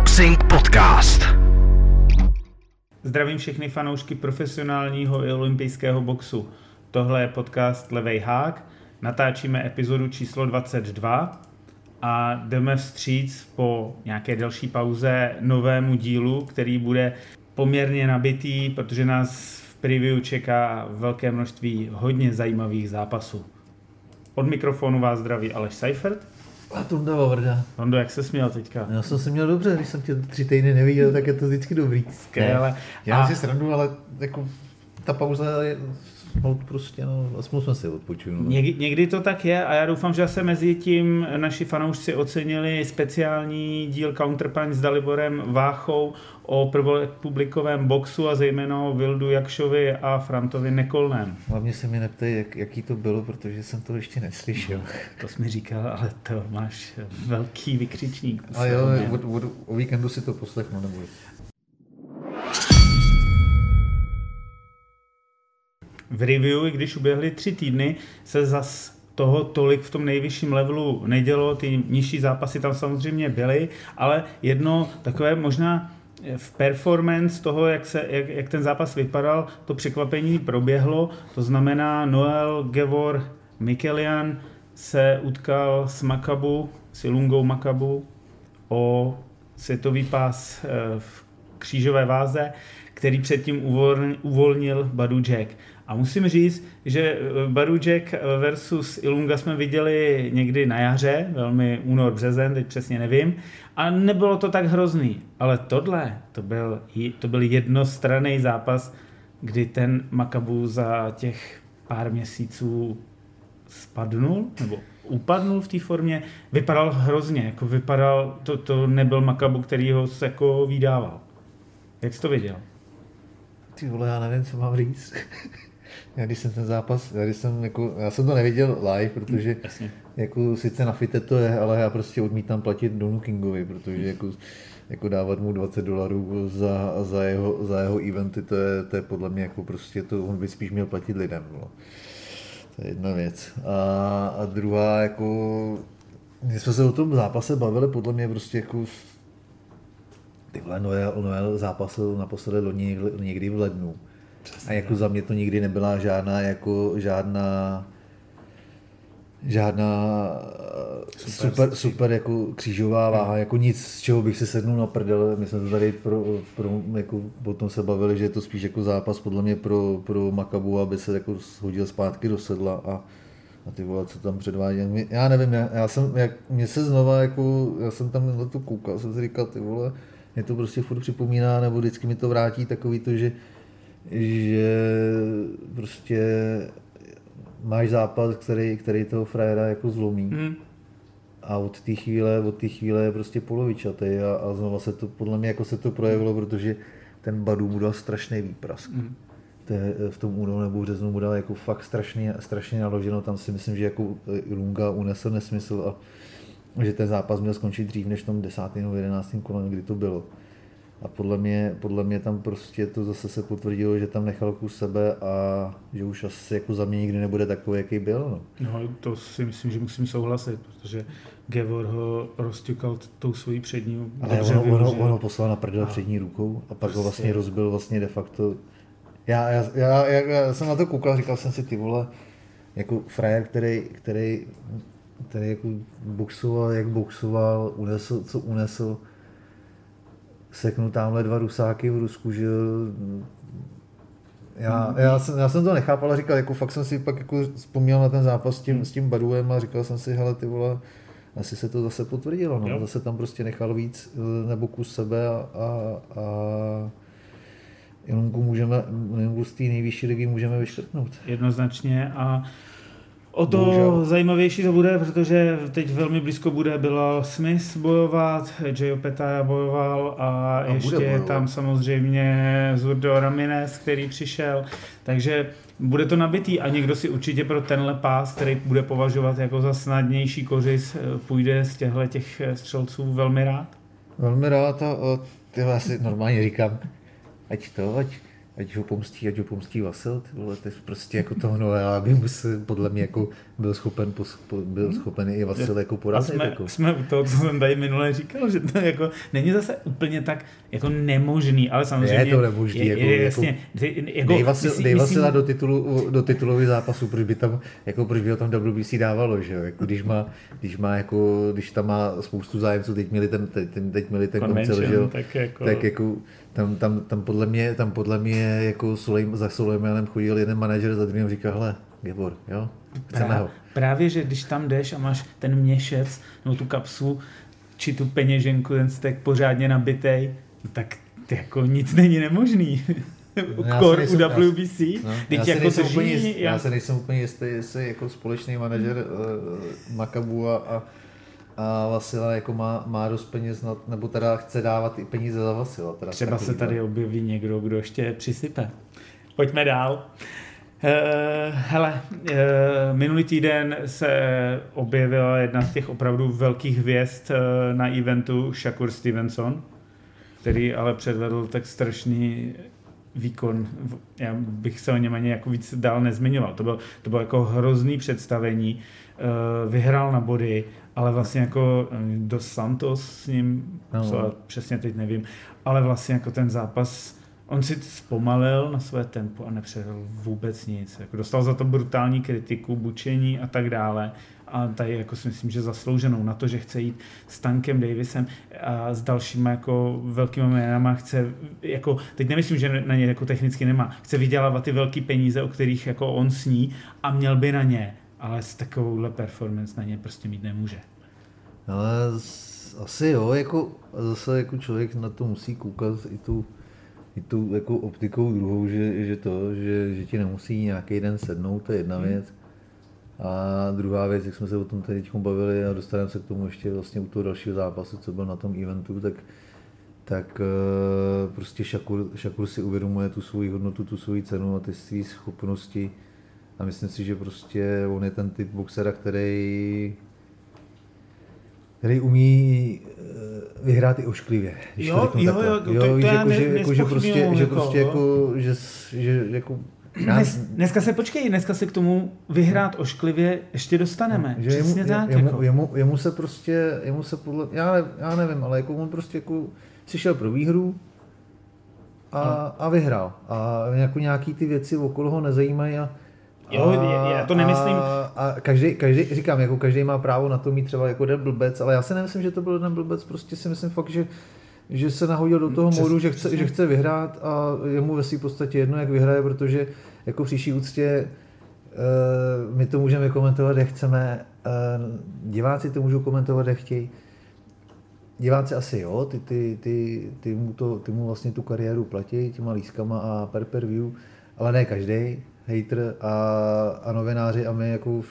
Boxing Podcast. Zdravím všechny fanoušky profesionálního i olympijského boxu. Tohle je podcast Levej hák. Natáčíme epizodu číslo 22 a jdeme vstříc po nějaké delší pauze novému dílu, který bude poměrně nabitý, protože nás v preview čeká velké množství hodně zajímavých zápasů. Od mikrofonu vás zdraví Aleš Seifert. A Tunda Vavrda. Hondo, jak se směl teďka? Já jsem si měl dobře, když jsem tě tři týdny neviděl, tak je to vždycky dobrý. Skvěle. Já A- si srandu, ale jako ta pauza je no, prostě, no, aspoň jsme si odpočinuli. Někdy, někdy to tak je a já doufám, že se mezi tím naši fanoušci ocenili speciální díl Counterpunch s Daliborem Váchou o prvorepublikovém boxu a zejména o Vildu Jakšovi a Frantovi Nekolném. Hlavně se mi neptej, jak, jaký to bylo, protože jsem to ještě neslyšel. To jsi mi říkal, ale to máš velký vykřičník. A jo, od, od, o víkendu si to poslechnu, nebo V review, i když uběhly tři týdny, se zas toho tolik v tom nejvyšším levelu nedělo, ty nižší zápasy tam samozřejmě byly, ale jedno takové možná v performance toho, jak, se, jak, jak ten zápas vypadal, to překvapení proběhlo, to znamená Noel Gevor Mikelian se utkal s Makabu, s Ilungou Makabu o světový pás eh, v křížové váze, který předtím uvolnil Badu Jack. A musím říct, že eh, Badu Jack versus Ilunga jsme viděli někdy na jaře, velmi únor, březen, teď přesně nevím, a nebylo to tak hrozný. Ale tohle, to byl, to byl jednostranný zápas, kdy ten Makabu za těch pár měsíců spadnul, nebo upadnul v té formě, vypadal hrozně, jako vypadal, to, to nebyl Makabu, který ho se jako vydával. Jak jsi to viděl? Ty vole, já nevím, co mám říct. já když jsem ten zápas, já, když jsem, jako, já jsem to neviděl live, protože Jasně. jako sice na fite to je, ale já prostě odmítám platit Donu Kingovi, protože jako, jako dávat mu 20 dolarů za, za, jeho, za jeho eventy, to je, to je podle mě jako prostě to, on by spíš měl platit lidem. No. To je jedna věc. A, a druhá, jako, my jsme se o tom zápase bavili, podle mě prostě jako ty vole, Noel, Noel zápasil naposledy loni někdy v lednu. A jako za mě to nikdy nebyla žádná, jako žádná žádná super, super, super jako křížová váha, jako nic, z čeho bych si sednul na prdel. My jsme to tady pro, pro, jako potom se bavili, že je to spíš jako zápas podle mě pro, pro Makabu, aby se jako hodil zpátky do sedla a, a ty vole, co tam předvádí. Já nevím, já, já jsem, jak, mě se znova, jako, já jsem tam na to koukal, jsem si říkal, ty vole, mě to prostě furt připomíná, nebo vždycky mi to vrátí takový to, že, že prostě máš zápas, který, který toho frajera jako zlomí. Hmm. A od té chvíle, od té chvíle je prostě polovičatý a, a znova se to, podle mě jako se to projevilo, protože ten Badu mu dal strašný výprask. Mhm. To je, v tom únoru nebo březnu mu dal jako fakt strašně, strašně naloženo, tam si myslím, že jako eh, Lunga unesl nesmysl a že ten zápas měl skončit dřív než v tom 10. nebo 11. kolem, kdy to bylo. A podle mě, podle mě tam prostě to zase se potvrdilo, že tam nechal kus sebe a že už asi jako za mě nikdy nebude takový, jaký byl. No. No, to si myslím, že musím souhlasit, protože Gevor ho rozťukal tou svojí přední. Ale dobře ono, ono, ono poslal na prdel přední rukou a pak ho Prostě- vlastně rozbil vlastně de facto. Já, já, já, já, já jsem na to koukal, říkal jsem si ty vole, jako frajer, který, který, který jako boxoval, jak boxoval, unesl, co unesl, seknul tamhle dva rusáky v Rusku, že já, já, jsem, já jsem to nechápal a říkal, jako fakt jsem si pak jako vzpomněl na ten zápas s tím, s tím Baduem a říkal jsem si, hele ty vole, asi se to zase potvrdilo, no. Jo. zase tam prostě nechal víc eh, nebo kus sebe a, a, a Ilonku můžeme, z té nejvyšší ligy můžeme vyškrtnout. Jednoznačně a o to Bohužel. zajímavější to bude, protože teď velmi blízko bude Bilal Smith bojovat, Joe Petaya bojoval a, A ještě je tam samozřejmě Zurdo Ramirez, který přišel, takže bude to nabitý a někdo si určitě pro tenhle pás, který bude považovat jako za snadnější kořist, půjde z těchto těch střelců velmi rád. Velmi rád a, a já si normálně říkám, ať to, ať, ať ho pomstí, ať ho pomstí Vasil, ty vole, to je prostě jako toho Noela, aby musel, podle mě jako byl schopen, byl hmm. schopen i Vasil jako porazit. Jsme, jako. jsme u toho, co jsem tady minule říkal, že to jako není zase úplně tak jako nemožný, ale samozřejmě... Je to nemožný. Je, jako, je, jasně, jako, jako, dej, Vasil, myslím, dej Vasila do, titulu, do titulových zápasů, proč by tam, jako proč by ho tam WBC dávalo, že jo? Jako, když má, když má jako, když tam má spoustu zájemců, teď měli ten, teď, teď měli ten koncel, že jo? Tak jako, tak jako tam, tam, tam, podle mě, tam podle mě jako Sulejm, za Sulejmanem chodil jeden manažer za druhým a říkal, hele, Gebor, jo, chceme Prá, ho. Právě, že když tam jdeš a máš ten měšec, nebo tu kapsu, či tu peněženku, ten stek pořádně nabitej, tak jako nic není nemožný. No, Kor u WBC, no, já, jako se úplně jist, já... já se nejsem úplně jistý, jestli jako společný manažer uh, Makabu a, a a Vasila jako má, má dost peněz, na, nebo teda chce dávat i peníze za Vasila. Teda Třeba se tady objeví někdo, kdo ještě přisype. Pojďme dál. Uh, hele, uh, minulý týden se objevila jedna z těch opravdu velkých hvězd uh, na eventu Shakur Stevenson, který ale předvedl tak strašný výkon. Já bych se o něm ani jako víc dál nezmiňoval. To bylo, to bylo jako hrozný představení. Vyhrál na body, ale vlastně jako eh, Dos Santos s ním, no. co přesně teď nevím, ale vlastně jako ten zápas, on si zpomalil na své tempo a nepředal vůbec nic. Jako dostal za to brutální kritiku, bučení a tak dále. A tady jako si myslím, že zaslouženou na to, že chce jít s Tankem Davisem a s dalšími jako velkými jménama, chce jako, teď nemyslím, že na ně jako technicky nemá, chce vydělávat ty velké peníze, o kterých jako on sní a měl by na ně ale s takovouhle performance na ně prostě mít nemůže. Ale asi jo, jako zase jako člověk na to musí koukat i tu, i tu jako optikou druhou, že, že to, že, že ti nemusí nějaký den sednout, to je jedna hmm. věc. A druhá věc, jak jsme se o tom teď bavili a dostaneme se k tomu ještě vlastně u toho dalšího zápasu, co byl na tom eventu, tak, tak eh, prostě Šakur, Šakur si uvědomuje tu svoji hodnotu, tu svoji cenu a ty své schopnosti a myslím si, že prostě on je ten typ boxera, který který umí eh, vyhrát i ošklivě. Jo, jo, jo, jo, jo, to, to jako, že, jako, že prostě, že prostě jako, že, že jako dnes, dneska se počkej, dneska se k tomu vyhrát ošklivě ještě dostaneme. Že Přesně jemu, tak. Jemu, jako. jemu, jemu, se prostě, jemu se podle, já, ne, já nevím, ale jako on prostě jako si šel pro výhru a, a vyhrál. A jako nějaký ty věci okolo ho nezajímají a, Jo, já to nemyslím. A, a každý, každý, říkám, jako každý má právo na to mít třeba jako den blbec, ale já si nemyslím, že to byl den blbec, prostě si myslím fakt, že že se nahodil do toho Přes, modu, že chce, že chce vyhrát a je mu ve své podstatě jedno, jak vyhraje, protože jako příští úctě uh, my to můžeme komentovat, jak chceme, uh, diváci to můžou komentovat, jak chtějí. Diváci asi jo, ty, ty, ty, ty, mu to, ty mu vlastně tu kariéru platí těma lískama a per per view, ale ne každý hater a, a novináři a my jako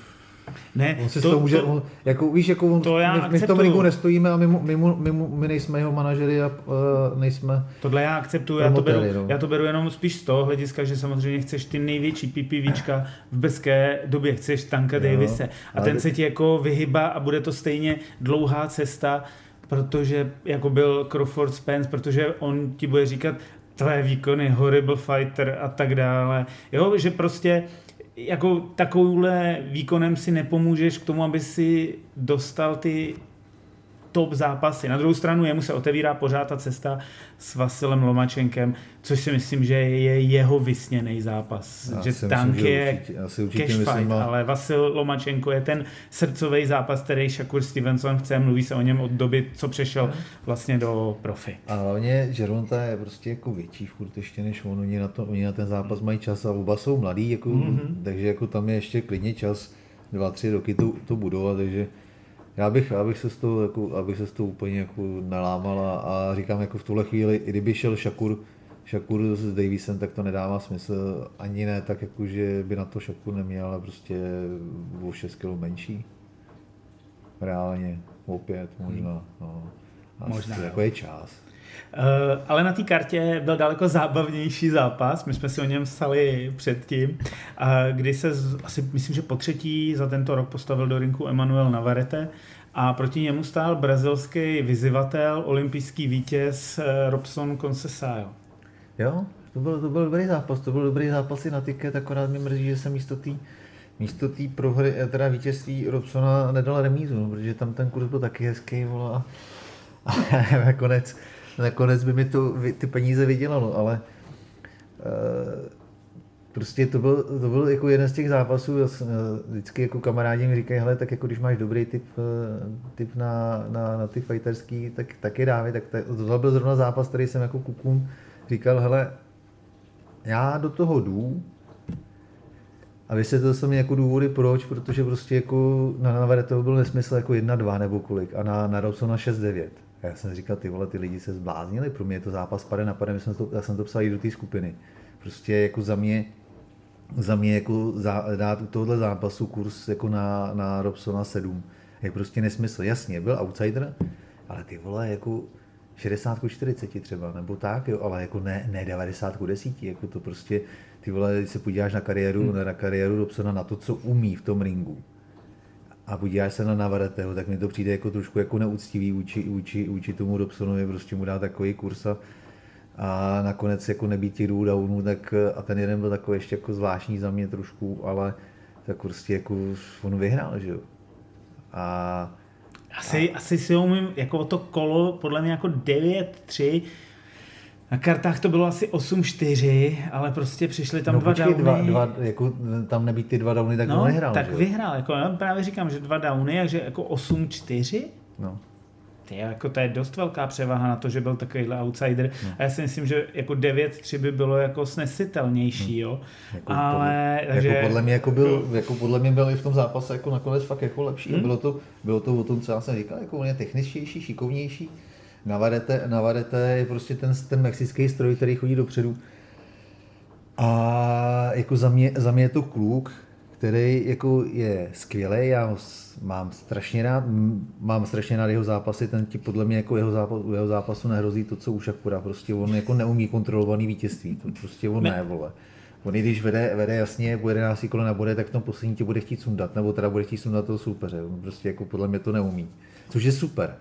ne, on si to, to může, to, on, jako víš, jako on, to já my, my v tom ligu nestojíme a my, my, my, my, my nejsme jeho manažery a uh, nejsme Tohle já akceptuju, já to, beru, no. já to beru jenom spíš z toho hlediska, že samozřejmě chceš ty největší PPVčka v bezké době, chceš Tanka jo, Davise a ten se ti jako vyhyba a bude to stejně dlouhá cesta, protože jako byl Crawford Spence, protože on ti bude říkat, tvé výkony, horrible fighter a tak dále. Jo, že prostě jako takovouhle výkonem si nepomůžeš k tomu, aby si dostal ty top zápasy. Na druhou stranu jemu se otevírá pořád ta cesta s Vasilem Lomačenkem, což si myslím, že je jeho vysněný zápas. Já že tank myslím, je určitě, asi určitě cash myslím, fight, ale Vasil Lomačenko je ten srdcový zápas, který Shakur Stevenson chce, mluví se o něm od doby, co přešel vlastně do profi. A hlavně Žeronta je prostě jako větší furt ještě než on, oni na, to, oni na ten zápas mají čas a oba jsou mladí, jako, mm-hmm. takže jako tam je ještě klidně čas, dva, tři roky to, to budovat, takže já bych, já bych se s tou, jako, abych se s tou úplně jako nalámal a, a, říkám jako v tuhle chvíli, i kdyby šel Šakur, Šakur s Davisem, tak to nedává smysl. Ani ne tak, jako, že by na to Šakur neměl, ale prostě o 6 kg menší. Reálně, opět možná. No. Možná. Jako je čas. Uh, ale na té kartě byl daleko zábavnější zápas, my jsme si o něm psali předtím, uh, kdy se z, asi myslím, že po třetí za tento rok postavil do rinku Emanuel Navarrete a proti němu stál brazilský vyzivatel, olympijský vítěz uh, Robson Conceição. Jo, To byl, to byl dobrý zápas, to byl dobrý zápas i na tiket, akorát mi mrzí, že jsem místo té místo té prohry, eh, teda vítězství Robsona nedal remízu, no, protože tam ten kurz byl taky hezký, vole, a, a nakonec, nakonec by mi to, ty peníze vydělalo, ale e, prostě to byl, to byl jako jeden z těch zápasů, vždycky jako kamarádi mi říkají, hele, tak jako když máš dobrý typ, typ na, na, na ty fighterský, tak taky dávej, tak to byl zrovna zápas, který jsem jako kukům říkal, hele, já do toho jdu, a vysvětlil jsem mi jako důvody proč, protože prostě jako na Navare toho byl nesmysl jako 1-2 nebo kolik a na, na Robsona 6-9. A já jsem říkal, ty vole, ty lidi se zbláznili, pro mě je to zápas pade na pade, jsem to, já jsem to psal i do té skupiny. Prostě jako za mě, za mě jako za, dát u tohohle zápasu kurz jako na, na Robsona 7 je prostě nesmysl. Jasně, byl outsider, ale ty vole, jako 60 40 třeba, nebo tak, jo, ale jako ne, ne 90 10, jako to prostě, ty vole, když se podíváš na kariéru, hmm. na kariéru Robsona, na to, co umí v tom ringu, a podíváš se na Navareteho, tak mi to přijde jako trošku jako neúctivý vůči, vůči, vůči tomu Robsonovi, prostě mu dá takový kurz a, a nakonec jako nebýt těch dvou downů, tak a ten jeden byl takový ještě jako zvláštní za mě trošku, ale tak prostě jako on vyhrál, že jo. A asi, a... asi si umím, jako to kolo, podle mě jako 9-3, na kartách to bylo asi 8-4, ale prostě přišli tam no, dva počkej, downy. Dva, dva, jako, tam nebýt ty dva downy, tak no, nehrál. tak že? vyhrál. Jako, já právě říkám, že dva downy, takže jako 8-4. No. Ty, jako to je dost velká převaha na to, že byl takovýhle outsider. No. A já si myslím, že jako 9-3 by bylo jako snesitelnější, jo. Jako ale, podle, takže, jako podle mě jako byl, jako podle mě byl i v tom zápase jako nakonec fakt jako lepší. Hmm. Bylo, to, bylo to o tom, co já jsem říkal, jako on je techničtější, šikovnější. Navarete, Navarete je prostě ten, ten mexický stroj, který chodí dopředu. A jako za mě, za mě je to kluk, který jako je skvělý, já ho mám strašně rád, mám strašně rád jeho zápasy, ten ti podle mě jako jeho, zápas, jeho zápasu nehrozí to, co už akurát, prostě on jako neumí kontrolovaný vítězství, to prostě on ne, ne vole. On i když vede, vede jasně po 11 kolo na bode, tak v tom poslední tě bude chtít sundat, nebo teda bude chtít sundat toho soupeře. On prostě jako podle mě to neumí. Což je super.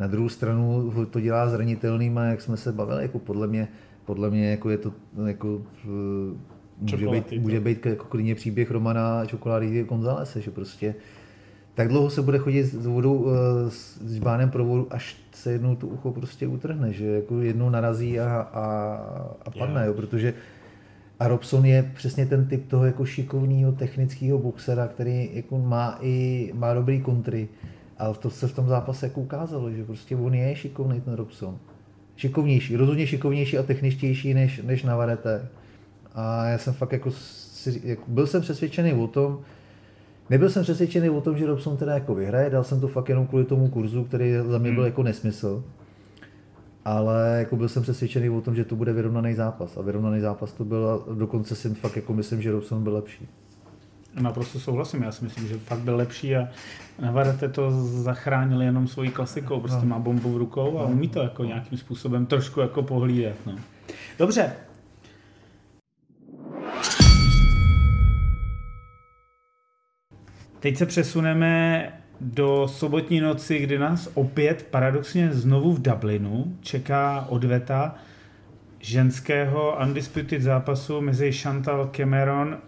Na druhou stranu to dělá zranitelným a jak jsme se bavili, jako podle mě, podle mě jako je to jako, eh, může být, může být jako klidně příběh Romana Čokolády Gonzálese, že prostě tak dlouho se bude chodit s vodou, eh, s bánem pro vodu, až se jednou to ucho prostě utrhne, že jako jednou narazí a, a, a padne, yeah. jo, protože a Robson je přesně ten typ toho jako šikovného technického boxera, který jako má i má dobrý kontry. Ale to se v tom zápase jako ukázalo, že prostě on je šikovný ten Robson. Šikovnější, rozhodně šikovnější a techničtější než, než Navarete. A já jsem fakt jako, jako byl jsem přesvědčený o tom, nebyl jsem přesvědčený o tom, že Robson teda jako vyhraje, dal jsem to fakt jenom kvůli tomu kurzu, který za mě byl hmm. jako nesmysl. Ale jako byl jsem přesvědčený o tom, že to bude vyrovnaný zápas. A vyrovnaný zápas to byl a dokonce si fakt jako myslím, že Robson byl lepší. Naprosto souhlasím, já si myslím, že fakt byl lepší a Navarrete to zachránil jenom svojí klasikou, prostě no. má bombu v rukou a umí to jako nějakým způsobem trošku jako pohlídat. No. Dobře. Teď se přesuneme do sobotní noci, kdy nás opět paradoxně znovu v Dublinu čeká odveta ženského undisputed zápasu mezi Chantal Cameron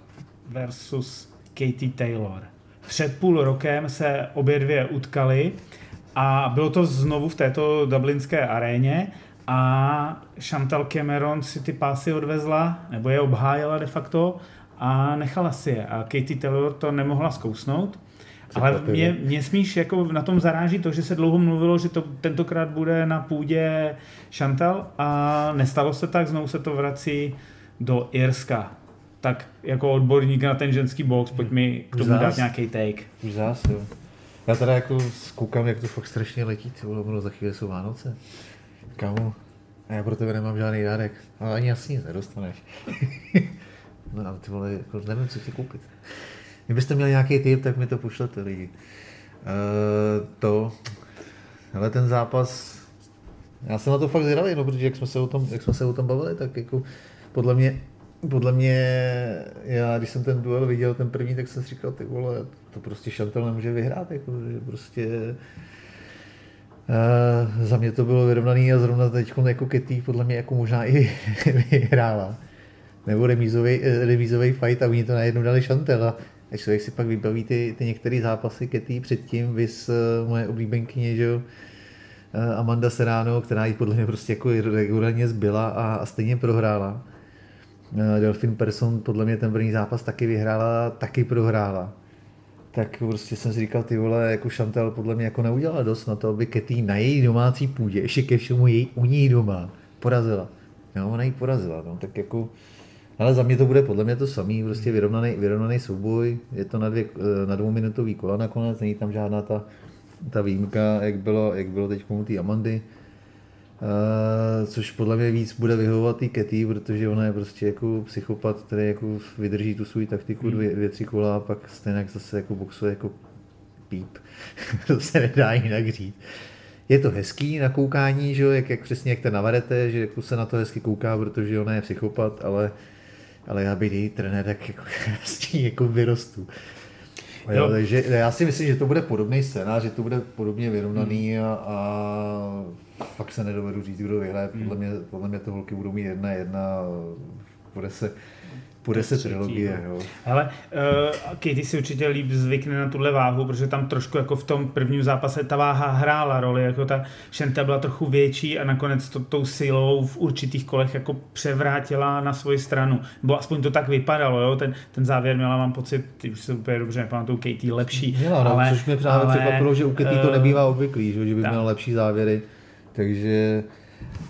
versus Katie Taylor. Před půl rokem se obě dvě utkali a bylo to znovu v této dublinské aréně a Chantal Cameron si ty pásy odvezla, nebo je obhájila de facto a nechala si je. A Katie Taylor to nemohla zkousnout. Ale mě, mě smíš jako na tom zaráží to, že se dlouho mluvilo, že to tentokrát bude na půdě Chantal a nestalo se tak, znovu se to vrací do Irska tak jako odborník na ten ženský box, pojď mi k tomu zás, dát nějaký take. Už zás, jo. Já teda jako zkoukám, jak to fakt strašně letí, ty vole, za chvíli jsou Vánoce. Kamu, a já pro tebe nemám žádný dárek, ale ani jasně nedostaneš. no ale ty vole, jako nevím, co ti koupit. Kdybyste měli nějaký tip, tak mi to pošlete lidi. Uh, to, ale ten zápas, já jsem na to fakt zvědavý, no, protože jak jsme se o tom, jak jsme se o tom bavili, tak jako podle mě podle mě, já když jsem ten duel viděl, ten první, tak jsem si říkal, ty vole, to prostě Chantal nemůže vyhrát, jako, že prostě Uh, za mě to bylo vyrovnaný a zrovna teď jako Ketty podle mě jako možná i vyhrála. Nebo remízový, eh, remízový fight a oni to najednou dali šantel a člověk si pak vybaví ty, ty některé zápasy Ketty předtím, vys uh, moje oblíbenkyně, že jo, Amanda Serrano, která ji podle mě prostě jako regulárně zbyla a, a stejně prohrála. Delfin Person podle mě ten první zápas taky vyhrála, taky prohrála tak prostě jsem si říkal, ty vole, jako Chantel podle mě jako neudělala dost na to, aby Ketty na její domácí půdě, ještě ke všemu její, u ní doma, porazila. Jo, ona ji porazila, no, tak jako, ale za mě to bude podle mě to samý, prostě vyrovnaný, vyrovnaný souboj, je to na, dvě, eh, na dvouminutový kola nakonec, není tam žádná ta, ta výjimka, jak bylo, jak bylo teď u té Amandy. Uh, což podle mě víc bude vyhovovat i Ketty, protože ona je prostě jako psychopat, který jako vydrží tu svou taktiku dvě, hmm. dvě, tři kola a pak stejně zase jako boxuje jako píp. to se nedá jinak říct. Je to hezký na koukání, že jak, jak přesně jak ten navarete, že jako se na to hezky kouká, protože ona je psychopat, ale, ale já bych její trenér, tak jako, s jako vyrostu. Jo, takže já si myslím, že to bude podobný scénář, že to bude podobně vyrovnaný a, a fakt se nedovedu říct, kdo vyhraje. Podle hmm. mě, podle mě to holky budou mít jedna jedna, bude se, bude se trilogie. No. Jo. Ale uh, Katie si určitě líp zvykne na tuhle váhu, protože tam trošku jako v tom prvním zápase ta váha hrála roli, jako ta šenta byla trochu větší a nakonec to tou silou v určitých kolech jako převrátila na svoji stranu. Nebo aspoň to tak vypadalo, jo? Ten, ten závěr měla, mám pocit, ty už se úplně dobře nepamatuju, Katie lepší. Měla, no, ale, což mě právě ale, překvapilo, že u Katie to nebývá obvyklý, že, že by měla lepší závěry. Takže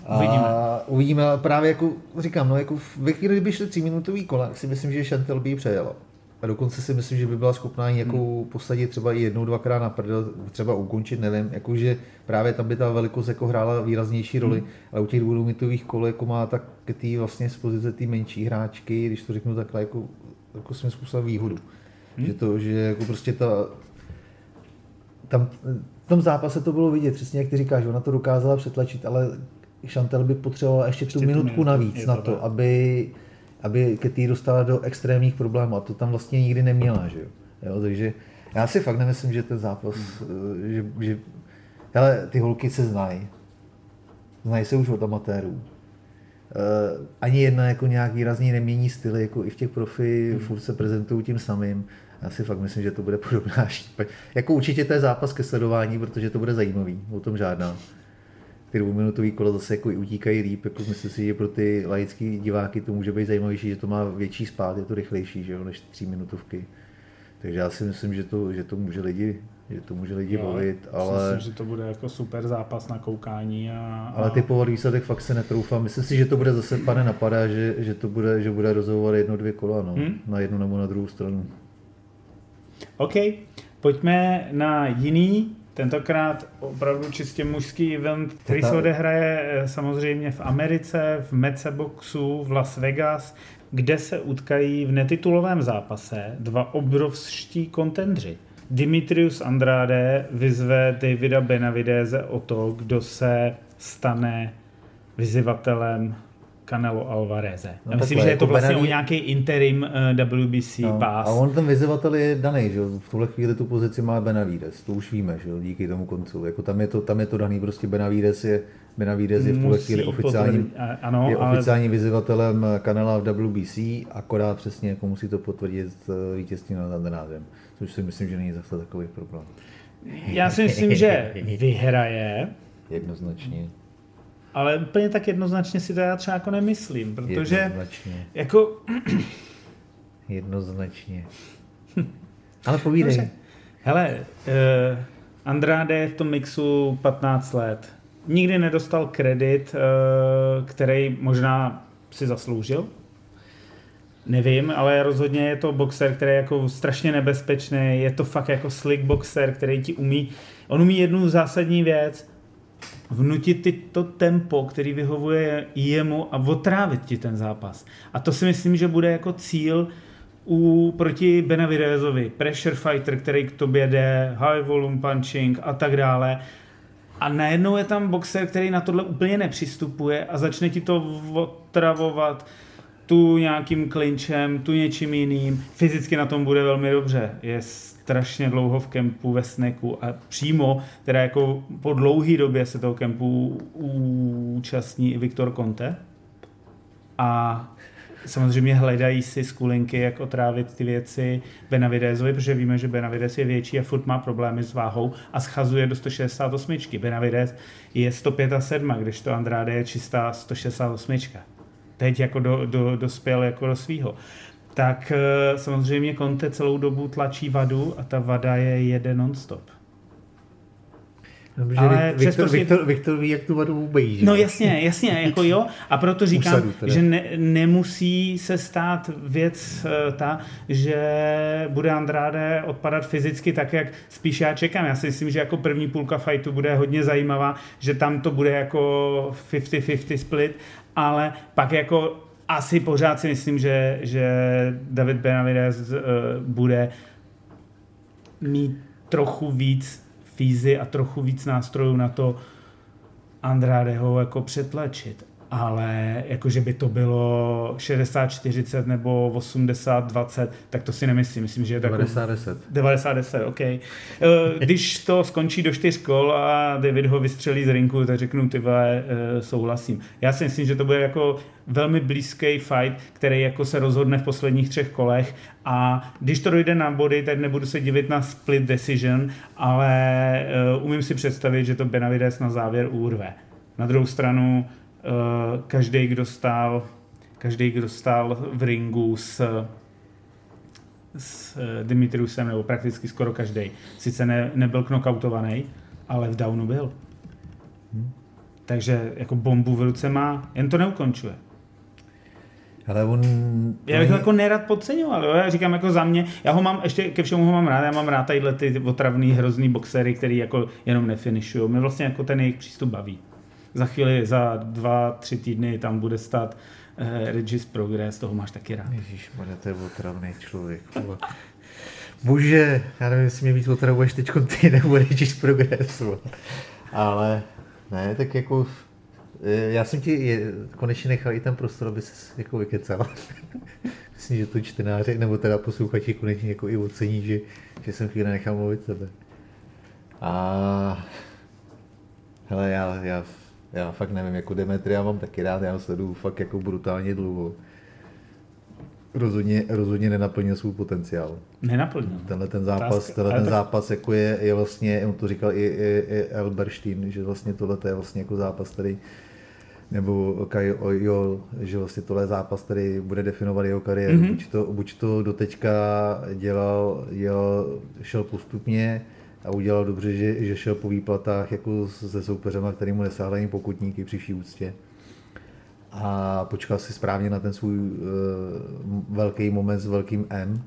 a uvidíme. uvidíme. Právě jako říkám, no jako ve chvíli, kdyby šli tříminutový kola, tak si myslím, že Chantel by ji přejela. A dokonce si myslím, že by byla schopná nějakou hmm. posadit třeba i jednou, dvakrát na prdel, třeba ukončit, nevím, jakože právě tam by ta velikost jako hrála výraznější roli, hmm. ale u těch dvoulimitových kol jako má tak ty vlastně z pozice té menší hráčky, když to řeknu takhle, jako, jako svým způsobem výhodu. Hmm. Že to, že jako prostě ta, tam v tom zápase to bylo vidět, přesně jak ty říkáš, ona to dokázala přetlačit, ale Chantel by potřebovala ještě, ještě tu minutku navíc na to, to aby, aby Ketty dostala do extrémních problémů a to tam vlastně nikdy neměla, že jo. jo takže já si fakt nemyslím, že ten zápas, hmm. že, že hele, ty holky se znají. Znají se už od amatérů. Uh, ani jedna jako nějak výrazně nemění styly, jako i v těch profi, hmm. furt se prezentují tím samým. Já si fakt myslím, že to bude podobná šípa. Jako určitě to je zápas ke sledování, protože to bude zajímavý, o tom žádná. Ty dvouminutový kola zase jako utíkají líp, jako myslím si, že pro ty laické diváky to může být zajímavější, že to má větší spát, je to rychlejší, že jo, než tří minutovky. Takže já si myslím, že to, že to může lidi že to může lidi jo, bavit, ale... Myslím, že to bude jako super zápas na koukání a... a... Ale typovat výsledek fakt se netroufám. Myslím si, že to bude zase, pane, napadá, že, že to bude, že bude rozhovor jedno, dvě kola, no. Hmm? Na jednu nebo na druhou stranu. OK, pojďme na jiný, tentokrát opravdu čistě mužský event, který se odehraje eh, samozřejmě v Americe, v Meceboxu, v Las Vegas, kde se utkají v netitulovém zápase dva obrovští kontendři. Dimitrius Andrade vyzve Davida Benavideze o to, kdo se stane vyzývatelem Canelo Alvareze. No, Já myslím, že je to jako vlastně Benaví... nějaký interim uh, eh, WBC no, pass. A on ten vyzývatel je daný, že v tuhle chvíli tu pozici má Benavides, to už víme, že díky tomu koncu. Jako tam je to, tam je to daný, prostě Benavides je, Benavides je v tuhle chvíli oficiálním, potvrdit, ano, je ale... oficiálním vyzývatelem Canela v WBC, akorát přesně jako musí to potvrdit eh, vítězství nad Andrádem, což si myslím, že není zase takový problém. Já si myslím, že vyhraje. Jednoznačně ale úplně tak jednoznačně si to já třeba jako nemyslím, protože jednoznačně. jako... jednoznačně. ale povídej. Dobře. Hele, uh, Andrade je v tom mixu 15 let. Nikdy nedostal kredit, uh, který možná si zasloužil. Nevím, ale rozhodně je to boxer, který je jako strašně nebezpečný. Je to fakt jako slick boxer, který ti umí... On umí jednu zásadní věc vnutit ty to tempo, který vyhovuje jemu a otrávit ti ten zápas. A to si myslím, že bude jako cíl u, proti Benavidezovi. Pressure fighter, který k tobě jde, high volume punching a tak dále. A najednou je tam boxer, který na tohle úplně nepřistupuje a začne ti to otravovat tu nějakým klinčem, tu něčím jiným. Fyzicky na tom bude velmi dobře. Je strašně dlouho v kempu ve sneku a přímo, teda jako po dlouhé době se toho kempu účastní i Viktor Conte. A samozřejmě hledají si skulinky, jak otrávit ty věci Benavidezovi, protože víme, že Benavides je větší a furt má problémy s váhou a schazuje do 168. Benavides je 105 a 7, když to Andrade je čistá 168. Teď jako do, do, dospěl jako do svýho. Tak eh, samozřejmě Conte celou dobu tlačí vadu a ta vada je jede non-stop. No, ale Viktor, si... Viktor, Viktor ví, jak tu vadu obejít. No jasně, jasně, jako jo. A proto říkám, že ne, nemusí se stát věc uh, ta, že bude Andrade odpadat fyzicky tak, jak spíš já čekám. Já si myslím, že jako první půlka fightu bude hodně zajímavá, že tam to bude jako 50-50 split, ale pak jako asi pořád si myslím, že, že David Benavides uh, bude mít trochu víc fízy a trochu víc nástrojů na to Andradeho jako přetlačit. Ale jakože by to bylo 60-40 nebo 80-20, tak to si nemyslím. Myslím, že je 90-10. 90-10, OK. Eh, když to skončí do čtyř kol a David ho vystřelí z rinku, tak řeknu, ty vole, eh, souhlasím. Já si myslím, že to bude jako velmi blízký fight, který jako se rozhodne v posledních třech kolech a když to dojde na body, tak nebudu se divit na split decision, ale uh, umím si představit, že to Benavides na závěr úrve. Na druhou stranu každý, kdo stál každý, kdo stál v ringu s s Dimitriusem, nebo prakticky skoro každý. Sice ne, nebyl knockoutovaný, ale v downu byl. Hmm. Takže jako bombu v ruce má, jen to neukončuje. Ale on... Já bych ho jako nerad podceňoval, jo? já říkám jako za mě, já ho mám, ještě ke všemu ho mám rád, já mám rád tadyhle ty otravný, hrozný boxery, který jako jenom nefinišují. Mě vlastně jako ten jejich přístup baví. Za chvíli, za dva, tři týdny tam bude stát uh, Regis Progress, toho máš taky rád. Ježíš, to je otravný člověk. Bože, já nevím, jestli mě víc otravuješ teď ty nebo Regis Progress. Ale ne, tak jako Eh, já jsem ti konečně nechal i ten prostor, aby se jako vykecal. Myslím, že to čtenáři, nebo teda posluchači konečně jako i ocení, že, že jsem chvíli nechal mluvit sebe. A hele, já, já, já fakt nevím, jako Demetria mám taky rád, já ho sleduju fakt jako brutálně dlouho. Rozhodně, rozhodně nenaplnil svůj potenciál. Nenaplnil. Tenhle ten zápas, tenhle ten zápas jako je, je vlastně, on to říkal i, i, i Elberstein, že vlastně tohle je vlastně jako zápas, který nebo Kai Oyol, že vlastně tohle je zápas, který bude definovat jeho kariéru. Mm-hmm. Buď, to, buď to doteďka dělal, dělal, šel postupně a udělal dobře, že, že šel po výplatách jako se soupeřema, který mu nesáhli pokutníky při vší úctě. A počkal si správně na ten svůj uh, velký moment s velkým M,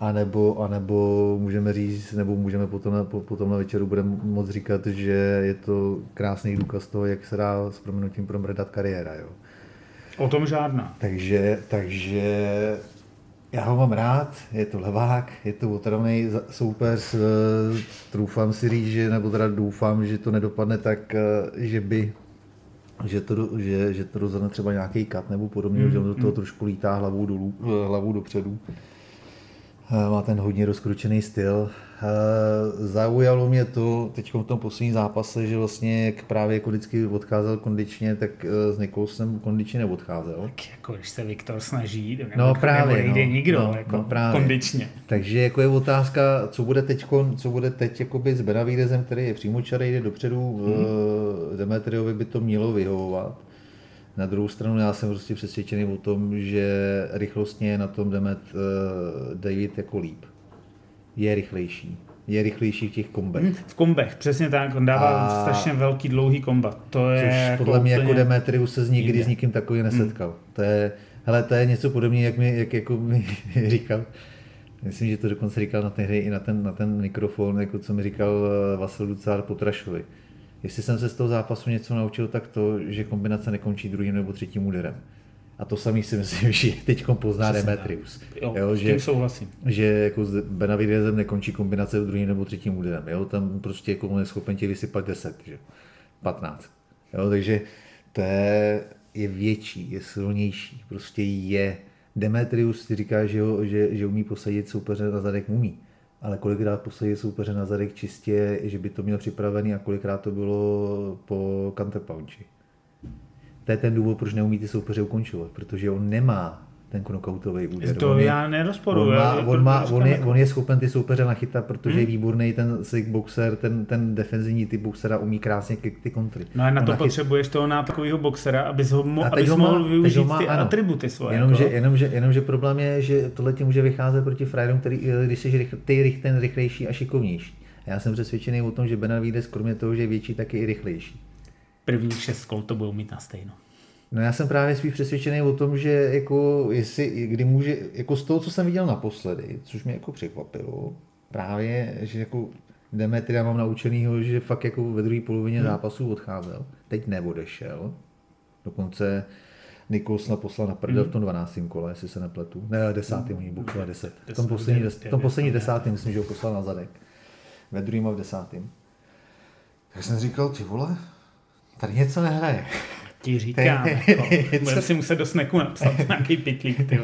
a nebo, a nebo můžeme říct, nebo můžeme potom, potom na večeru budeme moc říkat, že je to krásný důkaz toho, jak se dá s proměnutím promrdat kariéra. Jo. O tom žádná. Takže, takže já ho mám rád, je to levák, je to otravný soupeř, troufám si říct, že, nebo teda doufám, že to nedopadne tak, že by že to, že, že to rozhodne třeba nějaký kat nebo podobně, mm, že on do toho mm. trošku lítá hlavou dolů, hlavou dopředu. Eh, má ten hodně rozkručený styl. Eh, zaujalo mě to teď v tom posledním zápase, že vlastně jak právě jako vždycky odcházel kondičně, tak eh, s Nikolsem kondičně neodcházel. Tak jako když se Viktor snaží, nebo, no, právě, nebo nejde no, nikdo no, jako no, právě. kondičně. Takže jako je otázka, co bude teď, co bude teď jakoby s Benavidezem, který je přímočarý, jde dopředu, hmm. Demetriovi by to mělo vyhovovat. Na druhou stranu já jsem prostě přesvědčený o tom, že rychlostně na tom Demet uh, David jako líp. Je rychlejší. Je rychlejší v těch kombech. Hmm, v kombech, přesně tak. On dává a... strašně velký, dlouhý kombat. To je což jako podle mě jako Demetrius se s nikdy jde. s nikým takovým nesetkal. Hmm. To je, hele, to je něco podobného, jak mi, jak jako mi říkal, myslím, že to dokonce říkal na té hře i na ten, na ten mikrofon, jako co mi říkal eh, Vasil Ducár Potrašovi Jestli jsem se z toho zápasu něco naučil, tak to, že kombinace nekončí druhým nebo třetím úderem. A to samý si myslím, že teď pozná Demetrius. Jo, jo, že, tím souhlasím. Že jako s Benavidezem nekončí kombinace druhým nebo třetím úderem. Jo? Tam prostě jako on je schopen ti vysypat 10, že? 15. Jo? Takže to je, je větší, je silnější, prostě je. Demetrius si říká, že, ho, že, že umí posadit soupeře na zadek, umí. Ale kolikrát posadit soupeře na zadek čistě, že by to měl připravený a kolikrát to bylo po counterpunchi. To je ten důvod, proč neumí ty soupeře ukončovat, protože on nemá ten knockoutový úder. To on já nerozporuji. On, má, on, má, on, je, on je schopen ty soupeře nachytat, protože hmm. je výborný ten sick boxer, ten, ten defenzivní typ boxera umí krásně ty, ty kontry. No a na to nachyt... potřebuješ toho nátlkového boxera, abys ho, mo- abys ho má, mohl využít má, ty ano. atributy svoje. Jenomže, jako. jenomže, jenomže problém je, že tohle ti může vycházet proti frajerům, který, když jsi rychl, ty, ten rychlejší a šikovnější. Já jsem přesvědčený o tom, že Benavides, kromě toho, že je větší, tak je i rychlejší. První šest kol to budou mít na stejno. No já jsem právě spíš přesvědčený o tom, že jako jestli, kdy může, jako z toho, co jsem viděl naposledy, což mě jako překvapilo, právě, že jako Demetria mám naučenýho, že fakt jako ve druhé polovině hmm. zápasu odcházel. Teď neodešel. Dokonce Nikos poslal na prdel hmm. v tom 12. kole, jestli se nepletu. Ne, desátým, hmm. Bukla 10. V tom poslední, des, tom poslední desátým, myslím, že ho poslal na zadek. Ve druhém a v desátým. Tak jsem říkal, ty vole, tady něco nehraje ti říkám. jako, budeme si muset do sneku napsat nějaký pitlík. Ty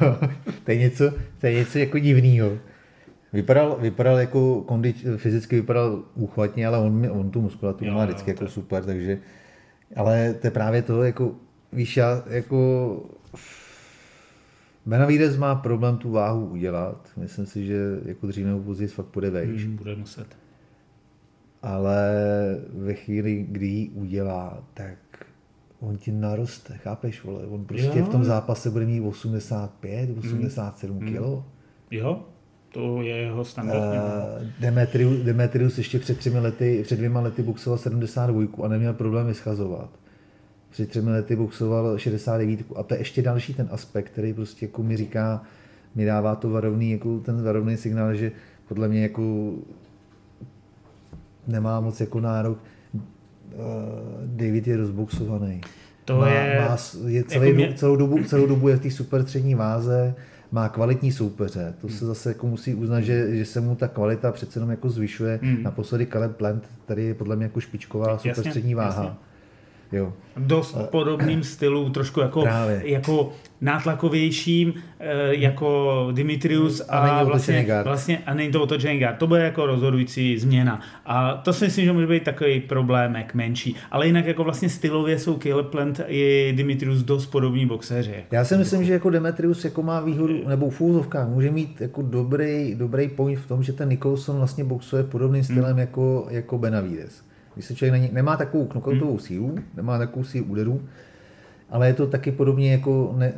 to, je něco, to je něco jako divného. Vypadal, vypadal jako kondič, fyzicky vypadal úchvatně, ale on, on tu muskulaturu má vždycky jako super, takže ale to je právě to, jako víš, já jako Benavides má problém tu váhu udělat. Myslím si, že jako dřív nebo později fakt půjde vejš. Hmm, bude muset. Ale ve chvíli, kdy ji udělá, tak on ti naroste, chápeš, vole, on prostě jo. v tom zápase bude mít 85, 87 mm. kilo. Jo, to je jeho standard. Uh, Demetrius, Demetrius ještě před třemi lety, před dvěma lety boxoval 72 a neměl problém schazovat. Před třemi lety boxoval 69 a to je ještě další ten aspekt, který prostě jako mi říká, mi dává to varovný, jako ten varovný signál, že podle mě jako nemá moc jako nárok Eh, David je rozboxovaný. To má, je... Má, je celý, jako mě... celou, dobu, celou dobu je v té super střední váze, má kvalitní soupeře. To se zase jako musí uznat, že, že se mu ta kvalita přece jenom jako zvyšuje. Hmm. Naposledy Caleb Plant, tady je podle mě jako špičková super střední váha. Jasně. Jo. Dost podobným stylu, trošku jako, jako nátlakovějším, eh, jako Dimitrius a, a vlastně, vlastně a není to otočený guard. To bude jako rozhodující změna. A to si myslím, že může být takový problémek menší. Ale jinak jako vlastně stylově jsou Caleb Plant i Dimitrius dost podobní boxeři. Já si myslím, že jako Demetrius jako má výhodu, nebo v úzovkách může mít jako dobrý, dobrý point v tom, že ten Nicholson vlastně boxuje podobným stylem hmm. jako, jako Benavides. Když se člověk není, nemá takovou knockoutovou hmm. sílu, nemá takovou sílu úderů, ale je to taky podobně jako ne,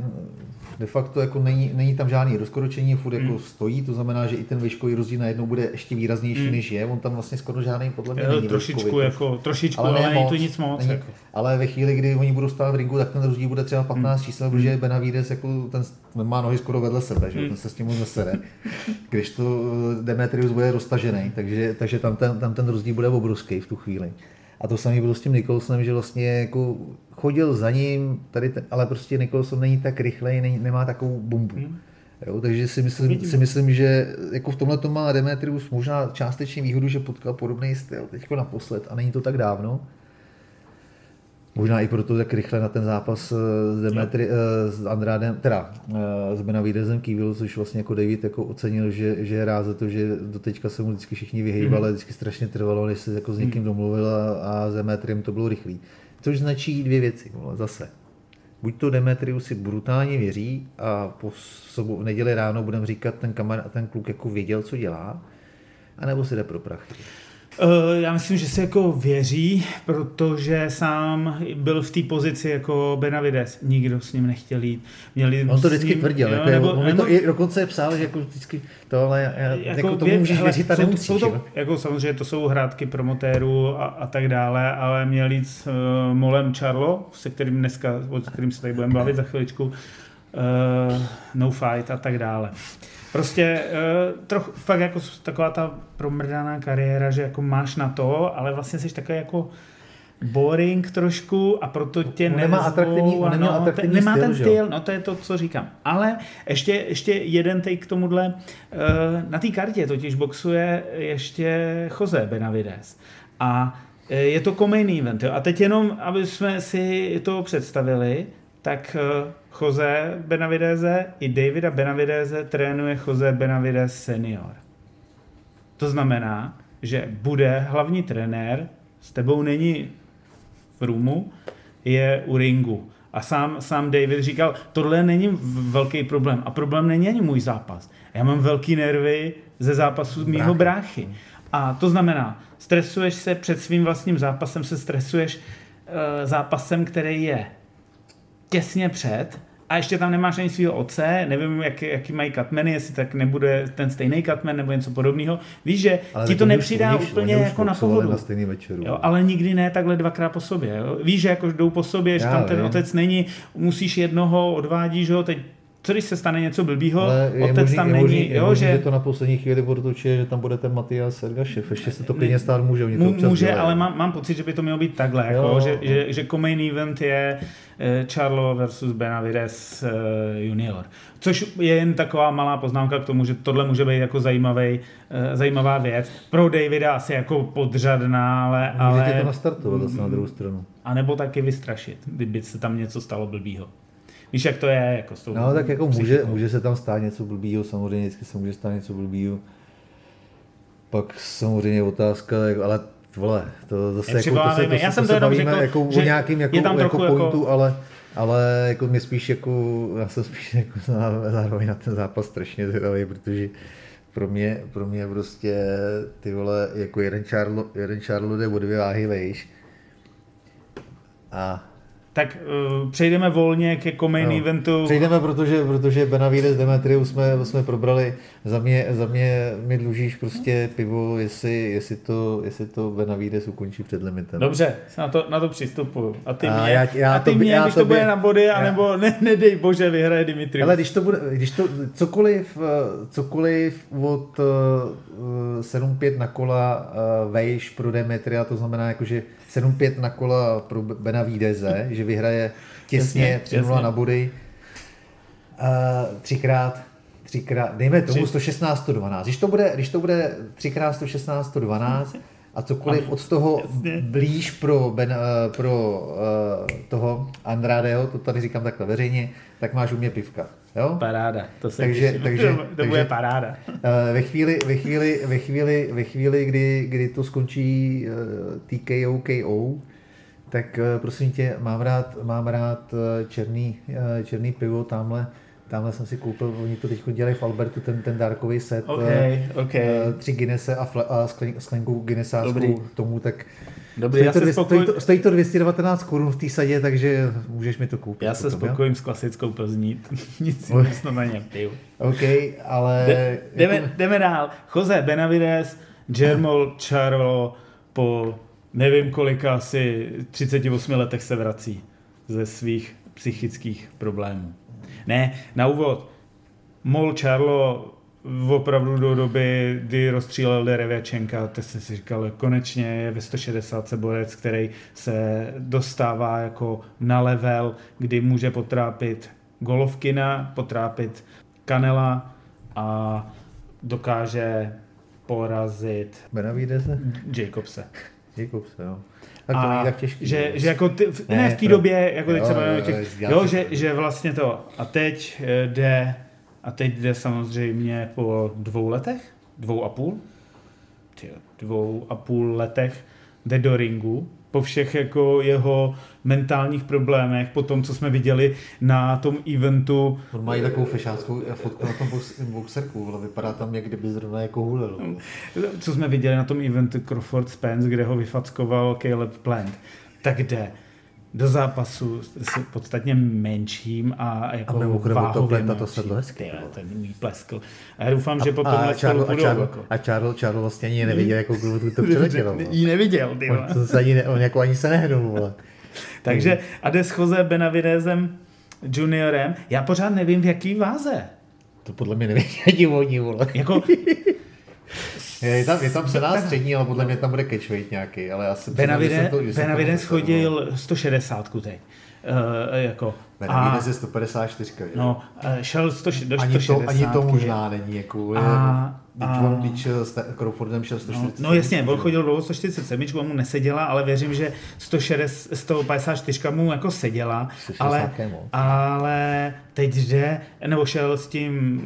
de facto jako není, není tam žádný rozkročení, furt jako hmm. stojí, to znamená, že i ten výškový rozdíl najednou bude ještě výraznější, hmm. než je, on tam vlastně skoro žádný podle mě není trošičku, výškový, jako, trošičku, ale, ale není to nic moc. Není, jako. Ale ve chvíli, kdy oni budou stát v ringu, tak ten rozdíl bude třeba 15 hmm. čísel, protože Benavides jako ten, ten má nohy skoro vedle sebe, že hmm. ten se s tím moc nesere. Když to eh, Demetrius bude roztažený, takže, takže tam, ten, tam ten rozdíl bude obrovský v tu chvíli. A to samé bylo s tím Nicholsonem, že vlastně jako chodil za ním, tady ten, ale prostě Nicholson není tak rychlej, není, nemá takovou bombu. Hmm. Jo, takže si myslím, si myslím, že jako v tomhle to má Demetrius možná částečně výhodu, že potkal podobný styl teď naposled a není to tak dávno. Možná i proto tak rychle na ten zápas eh, s, Demetri, eh, s Andrádem, teda eh, s Benavidezem kývil, což vlastně jako David jako ocenil, že, že je rád za to, že do teďka se mu vždycky všichni vyhýbali, mm. vždycky strašně trvalo, než se jako s někým mhm. domluvil a, a s Demetriem to bylo rychlý. Což značí dvě věci, zase. Buď to Demetrius si brutálně věří a po sobu, v neděli ráno budeme říkat, ten kamarád, ten kluk jako věděl, co dělá, anebo si jde pro prachy. Eh, já myslím, že si jako věří, protože sám byl v té pozici jako Benavides. Nikdo s ním nechtěl jít. Měli on to vždycky ním, tvrdil. Jo, jako nebo, on nebo, to i dokonce psal, že jako vždycky to, ale jako, jako tomu můžeš věřit a nemusíš. Jsou to, jako samozřejmě to jsou hrátky promotérů a, a tak dále, ale měl jít s uh, Molem Charlo, se kterým dneska, o kterým se tady budeme bavit za chviličku, uh, no fight a tak dále. Prostě uh, trochu, fakt jako taková ta promrdaná kariéra, že jako máš na to, ale vlastně jsi takový jako boring trošku a proto tě nemá atraktivní, on nemá, no, atraktivní nemá styl, ten styl, no to je to, co říkám. Ale ještě, ještě jeden take k tomuhle. Uh, na té kartě totiž boxuje ještě Jose Benavides. A je to komejný event. Jo? A teď jenom, aby jsme si to představili, tak eh, Jose Benavideze i Davida Benavideze trénuje Jose Benavidez senior. To znamená, že bude hlavní trenér, s tebou není v roomu, je u ringu. A sám, sám David říkal, tohle není velký problém. A problém není ani můj zápas. Já mám velký nervy ze zápasu mýho bráchy. A to znamená, stresuješ se před svým vlastním zápasem, se stresuješ uh, zápasem, který je těsně před a ještě tam nemáš ani svého oce, nevím, jak, jaký mají katmeny, jestli tak nebude ten stejný katmen nebo něco podobného. Víš, že ale ti to nepřidá už, úplně oni jako na pohodu. Na stejný večeru. Jo, ale nikdy ne takhle dvakrát po sobě. Jo. Víš, že jako jdou po sobě, že tam ten otec není, musíš jednoho, odvádíš ho, teď co když se stane něco blbýho, otec možný, tam není, možný, jo, možný, že... že... to na poslední chvíli točit, že tam bude ten Matias Sergašev, ještě se to klidně stát může, oni to Může, dělají. ale mám, mám pocit, že by to mělo být takhle, jako, že, že, že co-main event je Charlo versus Benavides uh, junior. Což je jen taková malá poznámka k tomu, že tohle může být jako zajímavý, uh, zajímavá věc. Pro Davida asi jako podřadná, ale... Můžete ale... to nastartovat zase na druhou stranu. A nebo taky vystrašit, kdyby se tam něco stalo blbýho. Víš, jak to je? Jako s tou no, tak jako může, může se tam stát něco blbýho, samozřejmě vždycky se může stát něco blbýho. Pak samozřejmě otázka, ale vole, to zase jako, to se, to, Já to, jsem to, se bavíme řekl, jako o nějakým jako, je tam jako pointu, jako... ale, ale jako mě spíš jako, já jsem spíš jako zároveň na ten zápas strašně zvědavý, protože pro mě, pro mě prostě ty vole, jako jeden Charlo, jeden Charlo jde o dvě váhy vejš. A tak uh, přejdeme volně ke main no, eventu. Přejdeme, protože, protože Benavides Demetrius jsme, jsme probrali. Za mě, za mě mi dlužíš prostě pivo, jestli, jestli, to, jestli to Benavides ukončí před limitem. Dobře, na to, na to přistupuju. A ty a mě, já, já a ty to, mě já když to, to bude na body, já, anebo ne, nedej bože, vyhraje Dimitrius. Ale když to bude, když to, cokoliv, eh, cokoliv od uh, eh, 7-5 na kola uh, vejš pro Demetria, to znamená jakože 7-5 na kola pro Benavideze, že vyhraje těsně 3-0 na body. Uh, třikrát, třikrát, dejme tomu 116 112. Když to bude, když to bude třikrát 116 112 a cokoliv od toho blíž pro, ben, uh, pro uh, toho Andradeho, to tady říkám takhle veřejně, tak máš u mě pivka. Jo? Paráda, to se takže, těším. takže, to, to bude paráda. Uh, ve chvíli, ve chvíli, ve chvíli, ve chvíli kdy, kdy to skončí TKO, KO, tak prosím tě, mám rád, mám rád černý, černý pivo tamhle, Tamhle jsem si koupil, oni to teď dělají v Albertu, ten, ten dárkový set. Okay, okay. Tři Guinnesse a, fle, a sklenku Guinnessářskou tomu, tak Dobrý, stojí, to, dvě, spokoj... stojí, to, stojí to 219 korun v té sadě, takže můžeš mi to koupit. Já se spokojím s klasickou Plzní, nic myslím na ně piju. OK, ale... De, jdeme, jako... jdeme dál. Jose Benavides, Germol Charlo po nevím kolika, asi 38 letech se vrací ze svých psychických problémů. Ne, na úvod. Mol Charlo opravdu do doby, kdy rozstřílel Derevěčenka, to jste si říkal, konečně je ve 160 borec, který se dostává jako na level, kdy může potrápit Golovkina, potrápit Kanela a dokáže porazit Benavideze? Jacobse. Jacobse, jo. Tak to a tak těžký, že, že jako ty, ne, ne v té době, jako teď se bavíme těch, jo, že, že vlastně to, a teď eh, jde a teď jde samozřejmě po dvou letech, dvou a půl, dvou a půl letech jde do ringu, po všech jako jeho mentálních problémech, po tom, co jsme viděli na tom eventu. On má i takovou fešáckou fotku na tom boxerku, ale vypadá tam, jak kdyby zrovna jako hulil. Co jsme viděli na tom eventu Crawford Spence, kde ho vyfackoval Caleb Plant. Tak jde do zápasu s podstatně menším a jako a váhově to, to sedlo hezky. ten mi pleskl. A já doufám, a, že potom a Charles, a, Charles, jako. a Charles, Charles vlastně ani neviděl, jako kdo to přeletělo. Jí neviděl, ty on, to se ani, ne, on jako ani se nehnul, vole. Takže a jde schoze Benavidezem juniorem, já pořád nevím, v jaký váze. To podle mě nevědí ani oni, vole. Jako, je tam, je tam přená střední, ale podle mě tam bude catchweight nějaký, ale asi Benavides, to, Benavides chodil 160 teď. Uh, jako, a, je 154. No, šel 100, do ani to, ani to možná není. Jako, je, a, když a, on, když s Crawfordem šel 140. No, no jasně, on chodil dlouho 147, mu neseděla, ale věřím, že 160, 154 mu jako seděla, ale, ale teď jde, nebo šel s tím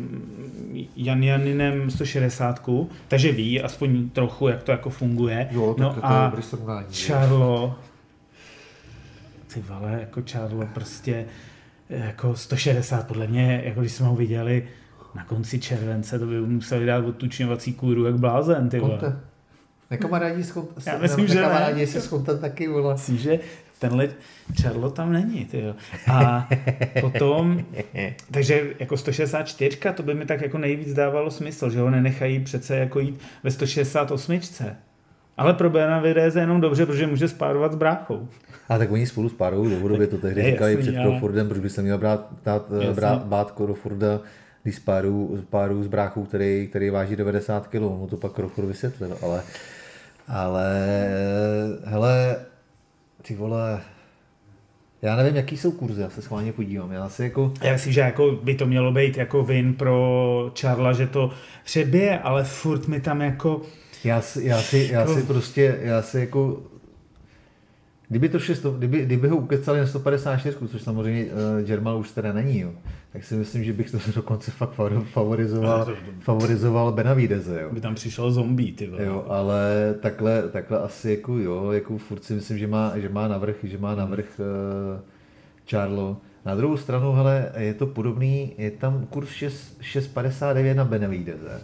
Jan Janinem 160, takže ví aspoň trochu, jak to jako funguje. Jo, no to, to a Charlo, ty vole, jako Charlo prostě jako 160 podle mě, jako když jsme ho viděli na konci července, to by museli dát odtučňovací kůru jak blázen, ty vole. Konte. Nekamarádi s, Já myslím, že ne. se s taky, vole. Myslím, že tenhle Charlo tam není, ty jo. A potom, takže jako 164, to by mi tak jako nejvíc dávalo smysl, že ho nenechají přece jako jít ve 168. Ale pro Benavidez je jenom dobře, protože může spárovat s bráchou. A tak oni spolu spárují dlouhodobě, to tehdy říkali před ale... Crawfordem, proč by se měl brát, dát, eh, brát, bát Crawforda, když spárují, spárují s bráchou, který, který váží 90 kg, no to pak Crawford vysvětlil, ale, ale hele, ty vole, já nevím, jaký jsou kurzy, já se schválně podívám. Já, si jako... já myslím, že jako by to mělo být jako win pro Charla, že to přebije, ale furt mi tam jako... Já si, já si, já si jako- prostě, já si jako Kdyby, to šesto, kdyby, kdyby ho ukecali na 154, což samozřejmě uh, German už teda není, jo, tak si myslím, že bych to dokonce fakt favorizoval, favorizoval Benavideze. Jo. By tam přišel zombie, ty Jo, ale takhle, takhle asi jako jo, jako furt si myslím, že má, že má navrh, že má navrh uh, Charlo. Na druhou stranu, hele, je to podobný, je tam kurz 6,59 na Benavideze.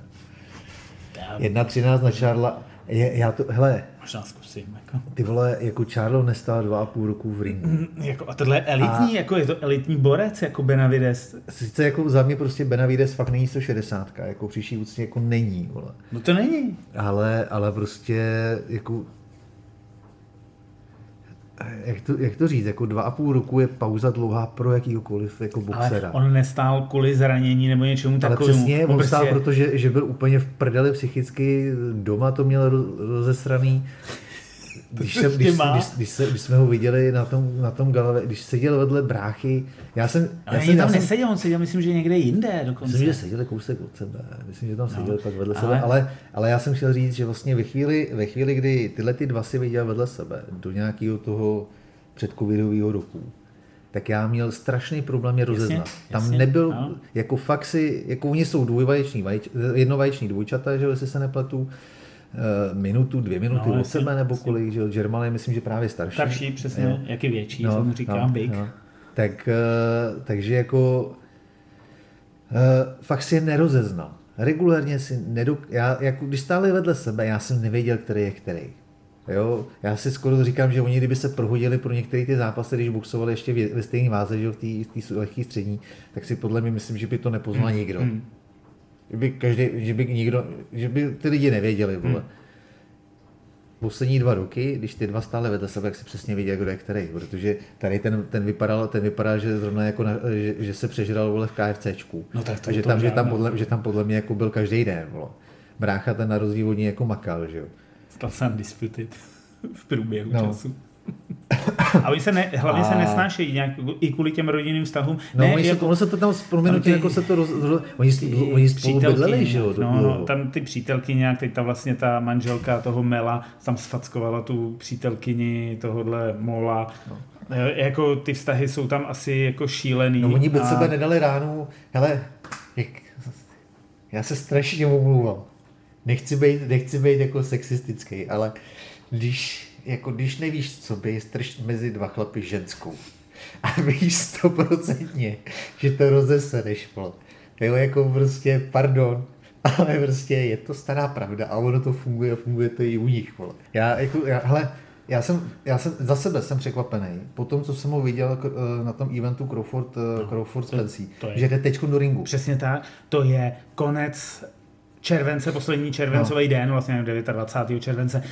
1,13 na Charla. Je, já to, hele, Možná zkusím. Jako. Ty vole, jako Charlo nestál dva a půl roku v ringu. Mm, jako, a tohle je elitní, a... jako je to elitní borec, jako Benavides. Sice jako za mě prostě Benavides fakt není 160, jako příští úctě jako není, vole. No to není. Ale, ale prostě jako jak to, jak to říct, jako dva a půl roku je pauza dlouhá pro jakýkoliv jako boxera. Ale on nestál kvůli zranění nebo něčemu takovému. Ale přesně, on, on prostě... stál, protože že byl úplně v prdeli psychicky, doma to měl rozesraný. Když, jsem, když, když, když, se, když, jsme ho viděli na tom, na tom galave, když seděl vedle bráchy, já jsem... Ale já jsem, tam já neseděl, on seděl, myslím, že někde jinde dokonce. Myslím, že seděl kousek od sebe, myslím, že tam seděl no, pak vedle ale... sebe, ale, ale já jsem chtěl říct, že vlastně ve chvíli, ve chvíli, kdy tyhle ty dva si viděl vedle sebe, do nějakého toho předcovidového roku, tak já měl strašný problém je rozeznat. Jasně, Tam jasně, nebyl, no. jako fakt si, jako oni jsou dvojvaječní, jednovaječný dvojčata, že jestli se nepletu, minutu, dvě minuty no, od sebe nebo kolik, že German je myslím, že právě starší. Starší, přesně, jo. jak je větší, no, mu říkám, no, big. No. Tak, uh, takže jako uh, fakt si je nerozeznal. Regulárně si nedok... Já, jako, když stáli vedle sebe, já jsem nevěděl, který je který. Jo, já si skoro říkám, že oni kdyby se prohodili pro některé ty zápasy, když boxovali ještě ve stejné váze, že v té lehké střední, tak si podle mě myslím, že by to nepoznal hmm. nikdo. Hmm. Že by, každý, že by nikdo, že by ty lidi nevěděli, vole. Hmm. Poslední dva roky, když ty dva stále vedle sebe, tak si přesně viděl, kdo je který, protože tady ten, ten vypadal, ten vypadal, že zrovna jako na, že, že, se přežral vole v KFCčku. No tak to, a že, tam, že, tam podle, že tam podle mě jako byl každý den, vole. Brácha ten na rozdíl od ní jako makal, že jo. Stal jsem disputed v průběhu no. času. A oni se ne, hlavně a... se nesnášejí nějak, i kvůli těm rodinným vztahům. No, ne, oni jako, se, ono se to tam proměnutí, jako se to roz, roz, oni, ty, oni spolu bydleli, že jo? No, no, tam ty přítelky nějak, teď ta vlastně ta manželka toho Mela tam sfackovala tu přítelkyni tohohle Mola. No. Jako ty vztahy jsou tam asi jako šílený. No oni by a... sebe nedali ránu, hele, jak, já se strašně omlouvám. Nechci být, nechci být jako sexistický, ale když jako když nevíš, co by, strč mezi dva chlapy ženskou. A víš stoprocentně, že to rozesereš, vole. Jo, jako prostě, pardon, ale prostě je to stará pravda a ono to funguje, funguje to i u nich, vole. Já, jako, já, hele, já jsem, já jsem, za sebe jsem překvapený, po tom, co jsem ho viděl eh, na tom eventu Crawford, eh, no, Crawford Spencer, že jde teď do ringu. Přesně tak, to je konec července, poslední červencový no. den, vlastně 29. července,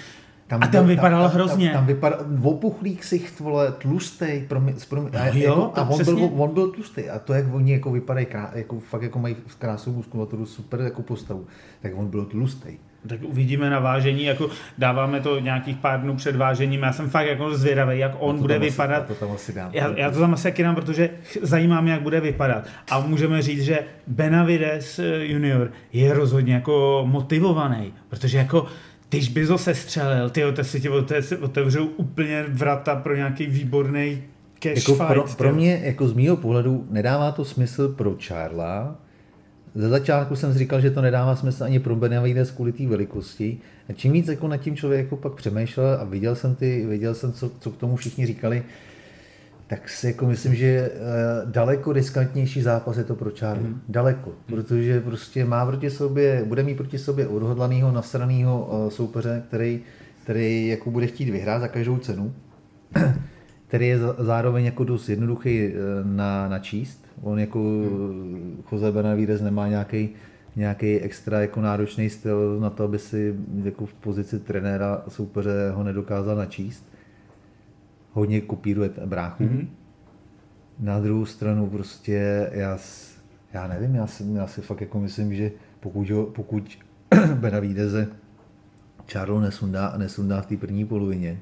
tam a tam vypadal tam, hrozně. Tam, tam vypadal opuchlý ksicht, vole, tlustej, promi, promi, no, a, jo, jako, a on, byl, on byl tlustý. A to, jak oni jako vypadají, krá, jako, fakt jako mají krásnou muskulaturu, super jako postavu, tak on byl tlustý. Tak uvidíme na vážení, jako dáváme to nějakých pár dnů před vážením. Já jsem fakt jako zvědavý, jak on bude asi, vypadat. To tam asi dám. Já, já to tam asi taky dám, protože zajímá mě, jak bude vypadat. A můžeme říct, že Benavides eh, junior je rozhodně jako motivovaný, protože jako když bys ho sestřelil, ty to si tě otevřou úplně vrata pro nějaký výborný cash jako fight. Pro, pro mě, jako z mýho pohledu, nedává to smysl pro Charla. Ze začátku jsem říkal, že to nedává smysl ani pro Benavides kvůli té velikosti. A čím víc jako nad tím člověk jako pak přemýšlel a viděl jsem, ty, viděl jsem co, co k tomu všichni říkali, tak si jako myslím, že uh, daleko riskantnější zápas je to pro Charlie. Hmm. Daleko, protože prostě má proti sobě, bude mít proti sobě odhodlaného, nasraného uh, soupeře, který, který jako bude chtít vyhrát za každou cenu, který je zároveň jako dost jednoduchý uh, na, načíst. On jako hmm. Jose Benavides nemá nějaký nějaký extra jako náročný styl na to, aby si jako v pozici trenéra soupeře ho nedokázal načíst hodně kopíruje bráchu. Mm-hmm. Na druhou stranu prostě já, já nevím, já si, já si fakt jako myslím, že pokud, ho, pokud Benavideze Charlo nesundá, nesundá v té první polovině,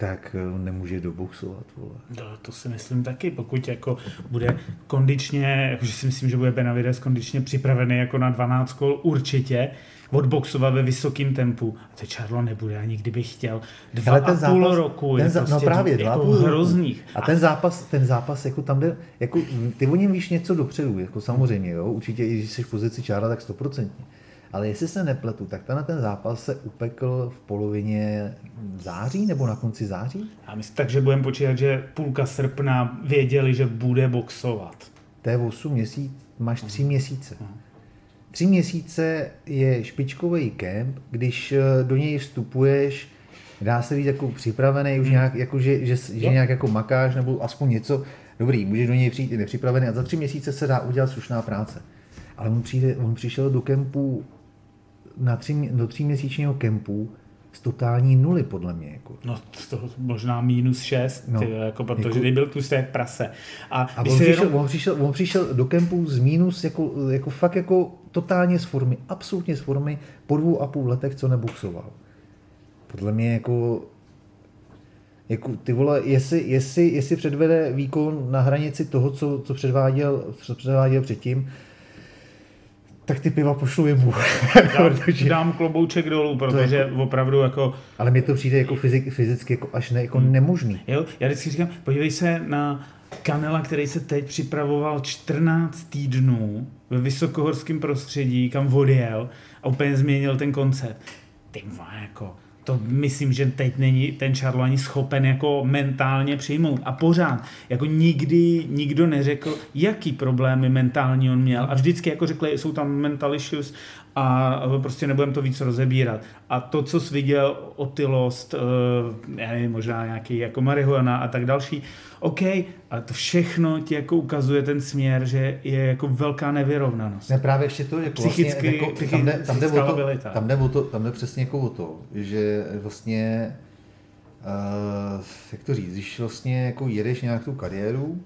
tak eh, nemůže doboxovat. Vole. No, to si myslím taky, pokud jako bude kondičně, jakože si myslím, že bude Benavides kondičně připravený jako na 12 kol určitě, odboxovat ve vysokém tempu. A to Charlo nebude ani kdyby chtěl. Dva a půl zápas, roku ten za, no prostě no právě, dva jako hrozných. A ten zápas, ten zápas, jako tam jde, jako, ty o něm víš něco dopředu, jako samozřejmě, jo, určitě, i když jsi v pozici Charla, tak stoprocentně. Ale jestli se nepletu, tak ten, ten zápas se upekl v polovině září nebo na konci září? Já myslím, takže budeme počítat, že půlka srpna věděli, že bude boxovat. To je 8 měsíc, máš 3 měsíce. Tři měsíce je špičkový kemp, když eh, do něj vstupuješ, dá se být jako připravený, už hmm. nějak, jako, že, že, že nějak jako makáš, nebo aspoň něco, dobrý, můžeš do něj přijít i nepřipravený a za tři měsíce se dá udělat slušná práce. Ale on, přijde, on přišel do kempu na tři, do tříměsíčního kempu z totální nuly, podle mě. Jako. No, to možná minus šest, no, ty, jako, protože jako, byl tu jak prase. A, a on, přišel, jenom... on, přišel, on přišel do kempu z minus, jako, jako fakt jako totálně z formy, absolutně z formy, po dvou a půl letech, co nebuxoval. Podle mě jako jako ty vole, jestli, jestli, jestli předvede výkon na hranici toho, co, co, předváděl, co předváděl předtím, tak ty piva pošlu jemu. Dám, protože... dám klobouček dolů, protože jako, opravdu jako... Ale mi to přijde jako fyzik, fyzicky jako až ne, jako hmm. nemožný. Jo, já vždycky říkám, podívej se na Kanela, který se teď připravoval 14 týdnů ve vysokohorském prostředí, kam odjel a úplně změnil ten koncept. Ty jako, to myslím, že teď není ten Charlo ani schopen jako mentálně přijmout. A pořád, jako nikdy nikdo neřekl, jaký problémy mentální on měl. A vždycky jako řekli, jsou tam mental issues a prostě nebudem to víc rozebírat. A to, co jsi viděl, otylost, eh, já nevím, možná nějaký jako marihuana a tak další, OK, ale to všechno ti jako ukazuje ten směr, že je jako velká nevyrovnanost. Ne, právě ještě to, že psychicky, vlastně, jako, tam, jde, tam, jde o to, tam, jde o to, tam jde přesně jako o to, že vlastně, uh, jak to říct, když vlastně jako jedeš nějak tu kariéru,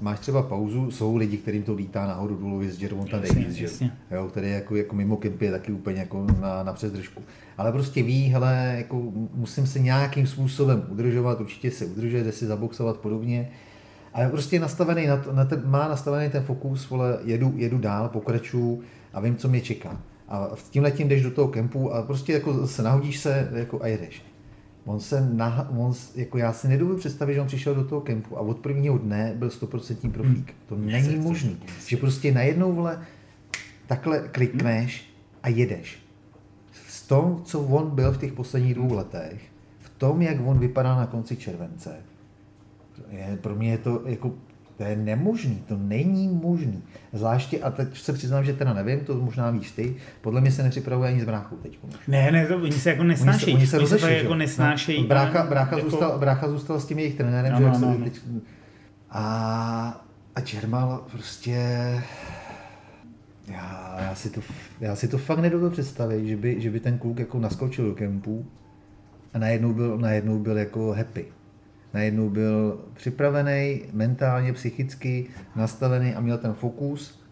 máš třeba pauzu, jsou lidi, kterým to lítá nahoru dolů, je Jermonta Davis, že? Jo, který jako, jako mimo kempy je taky úplně jako na, na přezdržku. Ale prostě ví, hele, jako musím se nějakým způsobem udržovat, určitě se udržuje, jde si zaboxovat podobně. Ale prostě nastavený na to, na ten, má nastavený ten fokus, vole, jedu, jedu dál, pokračuju a vím, co mě čeká. A s tím letím jdeš do toho kempu a prostě jako se nahodíš se jako a jedeš. On se, na, on, jako já si nedovedu představit, že on přišel do toho kempu a od prvního dne byl 100% profík. Hmm. To není možné. Že prostě najednou vole, takhle klikneš a jedeš. V tom, co on byl v těch posledních dvou letech, v tom, jak on vypadá na konci července, je, pro mě je to jako to je nemožný, to není možný. Zvláště, a teď se přiznám, že teda nevím, to možná víš ty, podle mě se nepřipravuje ani s bráchou teď. Ne, ne, to, oni se jako nesnáší. Oni se, oni se, oni se jako nesnáší. No, brácha, brácha, jako... zůstal, brácha zůstal s tím jejich trenérem, no, že no, no, no. Teď... A, a Čermal prostě... Já, já, si to, já si to fakt nedovedu představit, že by, že by ten kluk jako naskočil do kempu a najednou byl, najednou byl jako happy najednou byl připravený, mentálně, psychicky nastavený a měl ten fokus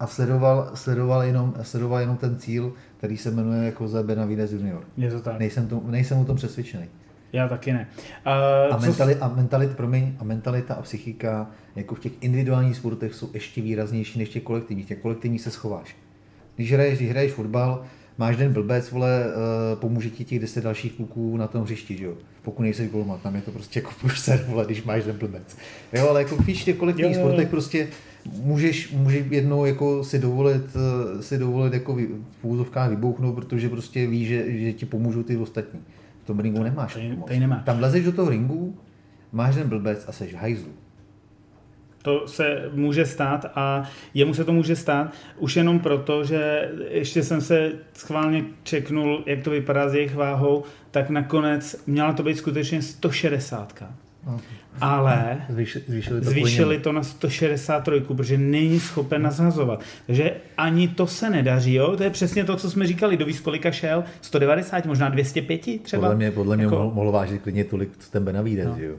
a sledoval, sledoval, jenom, sledoval jenom ten cíl, který se jmenuje jako za Benavides Junior. Je to tak. Nejsem, to, nejsem o tom přesvědčený. Já taky ne. Uh, a, mentali, a, mentalit, promiň, a mentalita a psychika jako v těch individuálních sportech jsou ještě výraznější než těch kolektivních. Těch kolektivních se schováš. Když hraješ, když hraješ fotbal, máš den blbec, vole, uh, pomůže ti těch deset dalších kluků na tom hřišti, že jo? Pokud nejsi golman, tam je to prostě jako průser, vole, když máš den blbec. Jo, ale jako víš, v těch kolektivních sportech prostě můžeš, můžeš jednou jako si dovolit, eh, si dovolit jako v úzovkách vybouchnout, protože prostě víš, že, že ti pomůžou ty ostatní. V tom ringu nemáš. Tady, tady nemá. Tam lezeš do toho ringu, máš ten blbec a seš v hajzlu. To se může stát a jemu se to může stát už jenom proto, že ještě jsem se schválně čeknul, jak to vypadá s jejich váhou, tak nakonec měla to být skutečně 160. Okay. Ale zvýšili to, zvýšili to na 163, protože není schopen nazhazovat. Takže ani to se nedaří. Jo? To je přesně to, co jsme říkali. Dovíš, kolika šel? 190, možná 205 třeba? Podle mě, podle mě jako... mohl vážit klidně tolik, co ten Benavides, no. jo?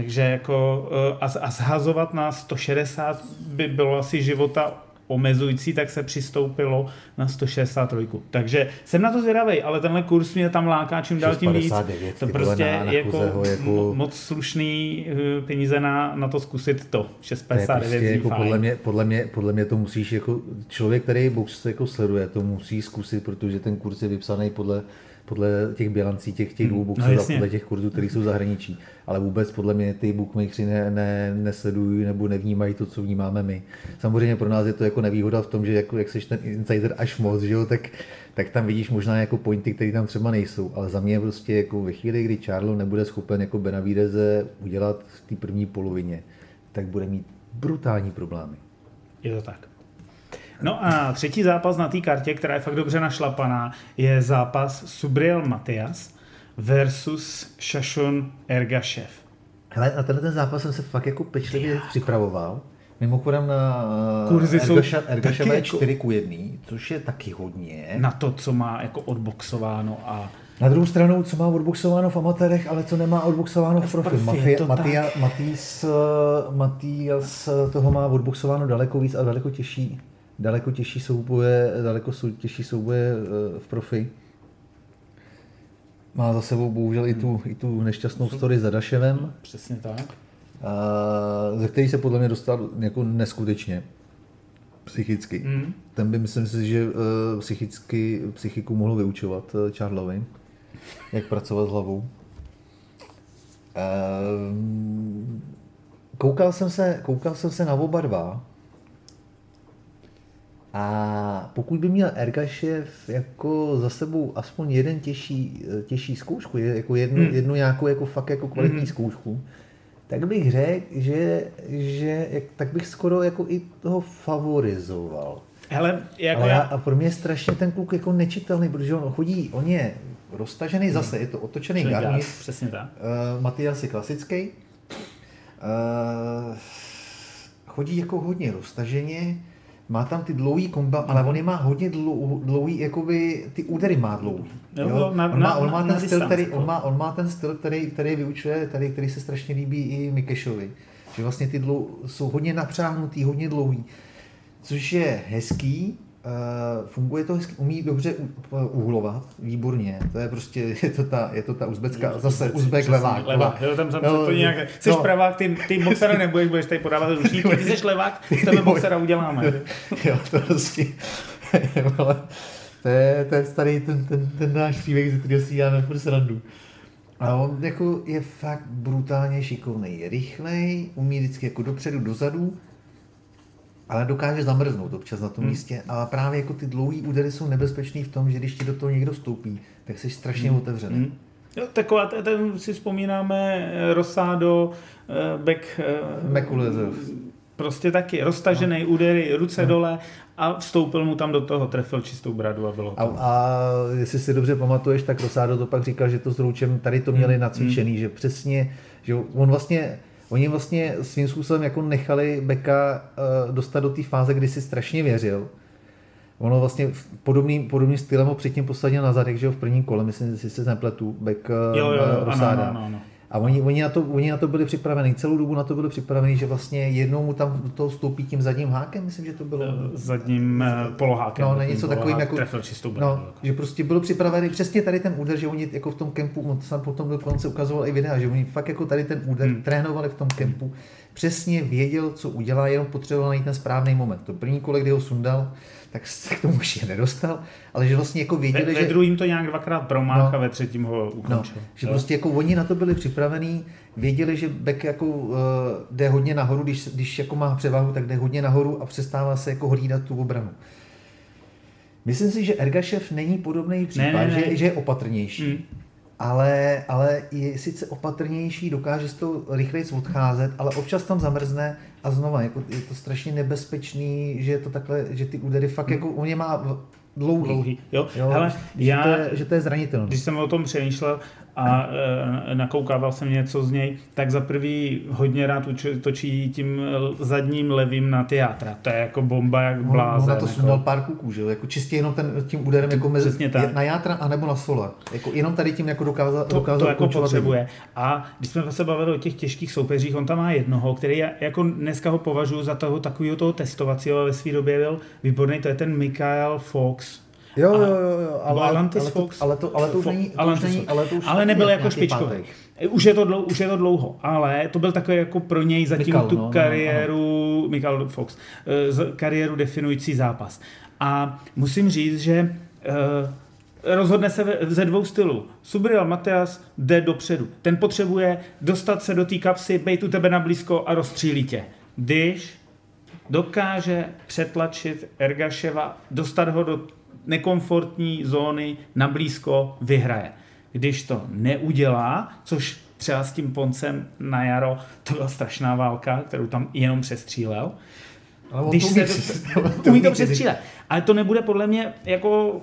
Takže jako eh, a, a zhazovat na 160 by bylo asi života omezující, tak se přistoupilo na 163. Takže jsem na to zvědavý, ale tenhle kurz mě tam láká čím dál tím víc. To prostě na, na jako, jako, moc slušný eh, peníze na, na to zkusit to. 659 to prostě jako podle, mě, podle, mě, podle mě to musíš jako člověk, který box jako sleduje, to musí zkusit, protože ten kurz je vypsaný podle podle těch bilancí těch, těch dvou boxů no, a podle těch kurzů, které jsou zahraničí. Ale vůbec podle mě ty bookmakers ne, ne, nesledují nebo nevnímají to, co vnímáme my. Samozřejmě pro nás je to jako nevýhoda v tom, že jako, jak jsi ten insider až moc, že jo, tak, tak tam vidíš možná jako pointy, které tam třeba nejsou. Ale za mě prostě jako ve chvíli, kdy Charlo nebude schopen jako Benavideze udělat v té první polovině, tak bude mít brutální problémy. Je to tak. No a třetí zápas na té kartě, která je fakt dobře našlapaná, je zápas Subriel Matias versus Shashon Ergashev. Hele, na tenhle ten zápas jsem se fakt jako pečlivě Já. připravoval. Mimochodem na Kurzy Ergaša, Ergaševa je 4 ku 1, což je taky hodně. Na to, co má jako odboxováno a na druhou stranu, co má odboxováno v amatérech, ale co nemá odboxováno v profi. Matia, Matia, Matías toho má odboxováno daleko víc a daleko těžší daleko těžší souboje, daleko těžší souboje eh, v profi. Má za sebou bohužel i tu, i tu nešťastnou story s Dadaševem. Přesně tak. ze který se podle mě dostal jako neskutečně psychicky. Mm. Ten by myslím si, že uh, psychicky, psychiku mohl vyučovat uh, Charlovi, jak pracovat s hlavou. Uh, koukal, jsem se, koukal jsem se na oba dva a pokud by měl Ergašev jako za sebou aspoň jeden těžší, těžší zkoušku, jako jednu, hmm. jednu nějakou jako fakt jako kvalitní hmm. zkoušku, tak bych řekl, že, že tak bych skoro jako i toho favorizoval. Hele, jako Ale já, a pro mě je strašně ten kluk jako nečitelný, protože on chodí, on je roztažený hmm. zase, je to otočený garniš. Přesně tak. Uh, Matias je klasický. Uh, chodí jako hodně roztaženě, má tam ty dlouhý komba, ale on je má hodně dlou, dlouhý, jakoby ty údery má dlouhý. Jo? Jo? Na, on, má, on, má ten styl, který, on, má, on má ten styl, který, který vyučuje, tady, který se strašně líbí i Mikešovi. Že vlastně ty dlou, jsou hodně napřáhnutý, hodně dlouhý. Což je hezký, funguje to hezky, umí dobře uhlovat, výborně, to je prostě, je to ta, je to ta uzbecká, zase uzbek levák. levák. Jo, tam jsem no, to nějak, jsi no. pravák, ty, ty boxera nebudeš, budeš tady podávat ručník, ty jsi levák, z tebe boxera uděláme. jo, to prostě, to je, to je starý ten, ten, ten náš příběh, ze kterého si děláme furt srandu. A on jako je fakt brutálně šikovný, je rychlej, umí vždycky jako dopředu, dozadu, ale dokáže zamrznout občas na tom hmm. místě. A právě jako ty dlouhé údery jsou nebezpečný v tom, že když ti do toho někdo stoupí, tak jsi strašně hmm. otevřený. Hmm. Jo, taková, ten si vzpomínáme eh, Rosado, eh, Beck, eh, Mekulezov. Prostě taky roztažený no. údery, ruce no. dole a vstoupil mu tam do toho, trefil čistou bradu a bylo to. A, a jestli si dobře pamatuješ, tak Rosado to pak říkal, že to s Roučem tady to měli hmm. nacvičený, hmm. že přesně, že on vlastně Oni vlastně svým způsobem jako nechali Beka uh, dostat do té fáze, kdy si strašně věřil. Ono vlastně podobným, podobným stylem ho předtím posadil na zadek, že jo, v prvním kole, myslím, že si se nepletu, Beck uh, jo, jo, jo, Rosáda. Ano, ano, ano. A oni, oni, na to, oni na to byli připraveni, celou dobu na to byli připraveni, že vlastně jednou mu tam do toho vstoupí tím zadním hákem, myslím, že to bylo. Zadním uh, polohákem. No, něco takovým jako... Čistou no, jako. že prostě bylo připravený přesně tady ten úder, že oni jako v tom kempu, on sam potom dokonce ukazoval i videa, že oni fakt jako tady ten úder hmm. trénovali v tom kempu, přesně věděl, co udělá, jenom potřeboval najít ten správný moment. To první kole, kdy ho sundal, tak se k tomu ještě nedostal, ale že vlastně jako věděli, ve, že... Ve druhým to nějak dvakrát promáh no, a ve třetím ho ukončil. No, že prostě jako oni na to byli připravení, věděli, že Beck jako uh, jde hodně nahoru, když, když jako má převahu, tak jde hodně nahoru a přestává se jako hlídat tu obranu. Myslím si, že Ergašev není podobný případ, ne, ne, ne. Že, že je opatrnější. Mm. Ale, ale je sice opatrnější, dokáže z toho rychleji odcházet, ale občas tam zamrzne a znova, jako je to strašně nebezpečný, že je to takhle, že ty údery fakt hmm. jako, on je má dlouhý. dlouhý. Jo? Jo, Hele, že, já, to je, že to je zranitelné. Když jsem o tom přemýšlel, a e, nakoukával jsem něco z něj, tak za prvý hodně rád točí tím zadním levým na teátra. To je jako bomba jak blázen. No, na to jsem jako... pár kuků, že Jako čistě jenom ten, tím úderem jako mezi, tak. na játra anebo na sola. Jako jenom tady tím jako dokázal, to, dokázal to jako potřebuje. A když jsme se bavili o těch těžkých soupeřích, on tam má jednoho, který je, jako dneska ho považuji za toho takového toho testovacího, ve své době byl výborný, to je ten Michael Fox Jo, jo, jo, ale, Atlantis ale, Fox, ale, to, ale to už není, to už není ale, to už ale nebyl jako špičkový. Už je, to dlouho, už je to dlouho, ale to byl takový jako pro něj zatím Mikal, tu no, kariéru, no, no. Michael Fox, uh, kariéru definující zápas. A musím říct, že uh, rozhodne se ze dvou stylů. Subriel Mateas jde dopředu. Ten potřebuje dostat se do té kapsy, bejt u tebe na blízko a rozstřílí tě. Když dokáže přetlačit Ergaševa, dostat ho do nekomfortní zóny na blízko vyhraje. Když to neudělá, což třeba s tím Poncem na jaro, to byla strašná válka, kterou tam jenom přestřílel. Ale Když se to, umí to přestřílet. Ale to nebude podle mě jako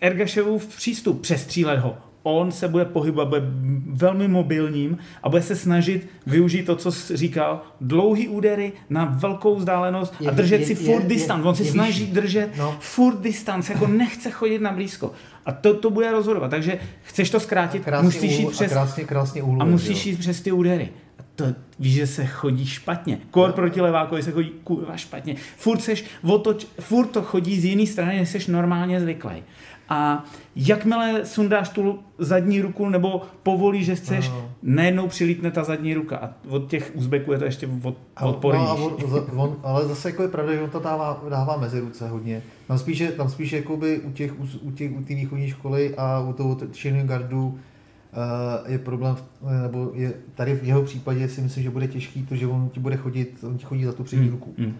Ergaševův přístup přestřílet ho on se bude pohybovat, bude velmi mobilním a bude se snažit využít to, co jsi říkal, dlouhý údery na velkou vzdálenost a držet je, si furt distance. On si je snaží vyšší. držet no. furt distance, jako nechce chodit na blízko. A to, to bude rozhodovat. Takže chceš to zkrátit, musíš jít přes... A krásně, krásně úhlu, a musíš jít přes ty údery. A to víš, že se chodí špatně. Kor no. proti levákovi se chodí kurva špatně. Furt, seš otoč, furt to chodí z jiné strany, než jsi normálně zvyklý. A jakmile sundáš tu zadní ruku nebo povolíš, že chceš, no. najednou přilítne ta zadní ruka. A od těch Uzbeků je to ještě od, odpornější. No, on, on, ale zase jako je pravda, že on to dává, dává mezi ruce hodně. Tam spíše, tam spíše jakoby u těch, u, těch, u té východní školy a u toho Shinning Guardu uh, je problém, nebo je, tady v jeho případě si myslím, že bude těžký to, že on ti bude chodit, on ti chodí za tu přední mm. ruku. Mm.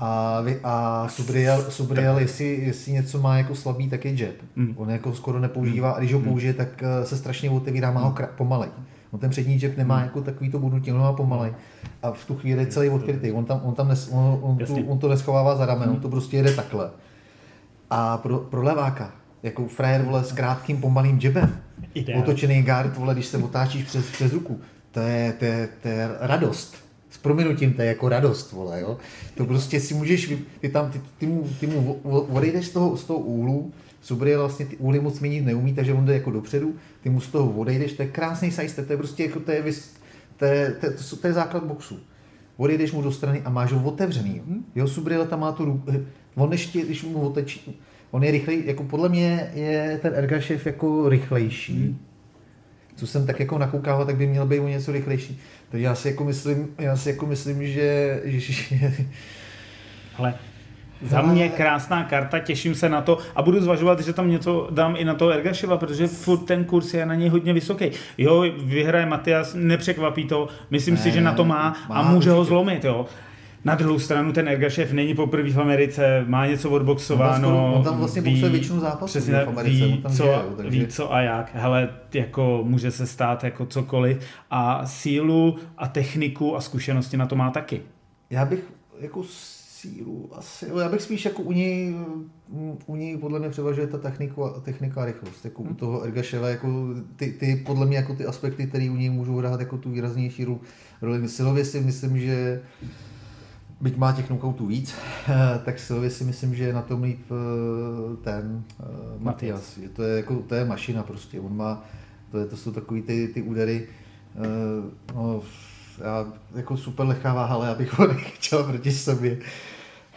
A, vy, a Subriel, Subriel jestli, jestli něco má jako slabý, tak je jab. Mm. On jako skoro nepoužívá, a když ho mm. použije, tak eh, se strašně otevírá, má ho kra- pomalej. On ten přední jab nemá mm. jako takový to budnutí, on má pomalej. A v tu chvíli je celý odkrytý. On, tam, on, tam nes, on, on, tu, on to neschovává za ramen, mm. on to prostě jede takhle. A pro, pro leváka, jako frajer vole s krátkým pomalým jabem, otočený guard, vole, když se otáčíš přes, přes ruku, to je, to, je, to je radost s prominutím, to je jako radost, vole, jo. To prostě si můžeš, ty tam, ty, ty, mu, ty mu odejdeš z toho, z toho úhlu, Subriel vlastně ty úhly moc měnit neumí, takže on jde jako dopředu, ty mu z toho odejdeš, to je krásný sajste, to je prostě jako, to je, to je, to je, to, to je základ boxu. Odejdeš mu do strany a máš ho otevřený. Jo, Subriel tam má tu, on ještě, když mu otečí, on je rychlej, jako podle mě je ten Ergašev jako rychlejší. Hmm. Co jsem tak jako nakoukával, tak by měl být o něco rychlejší. Takže já si jako myslím, já si jako myslím, že... že Ale za mě krásná karta, těším se na to a budu zvažovat, že tam něco dám i na toho Ergaševa, protože furt ten kurz je na něj hodně vysoký. Jo, vyhraje Matias, nepřekvapí to, myslím ne, si, že na to má, má a může určitě. ho zlomit, jo. Na druhou stranu ten Ergašev není poprvé v Americe, má něco odboxováno. On, on tam vlastně boxuje většinu zápasů přesně, v Americe. Ví, tam co, žije, takže... ví co a jak. Hele, jako může se stát jako cokoliv. A sílu a techniku a zkušenosti na to má taky. Já bych jako sílu asi, já bych spíš jako u něj, u něj podle mě převažuje ta technika, technika a rychlost. Jako hmm. u toho Ergaševa, jako ty, ty, podle mě jako ty aspekty, které u něj můžou hrát jako tu výraznější roli. Silově si myslím, že byť má těch knockoutů víc, tak Silvě si myslím, že je na tom líp eh, ten uh, Matias. Že to je, jako, to je mašina prostě. On má, to, je, to jsou takový ty, ty údery, Uh, no, já, jako super lehká váha, ale já bych ho nechtěl proti sobě.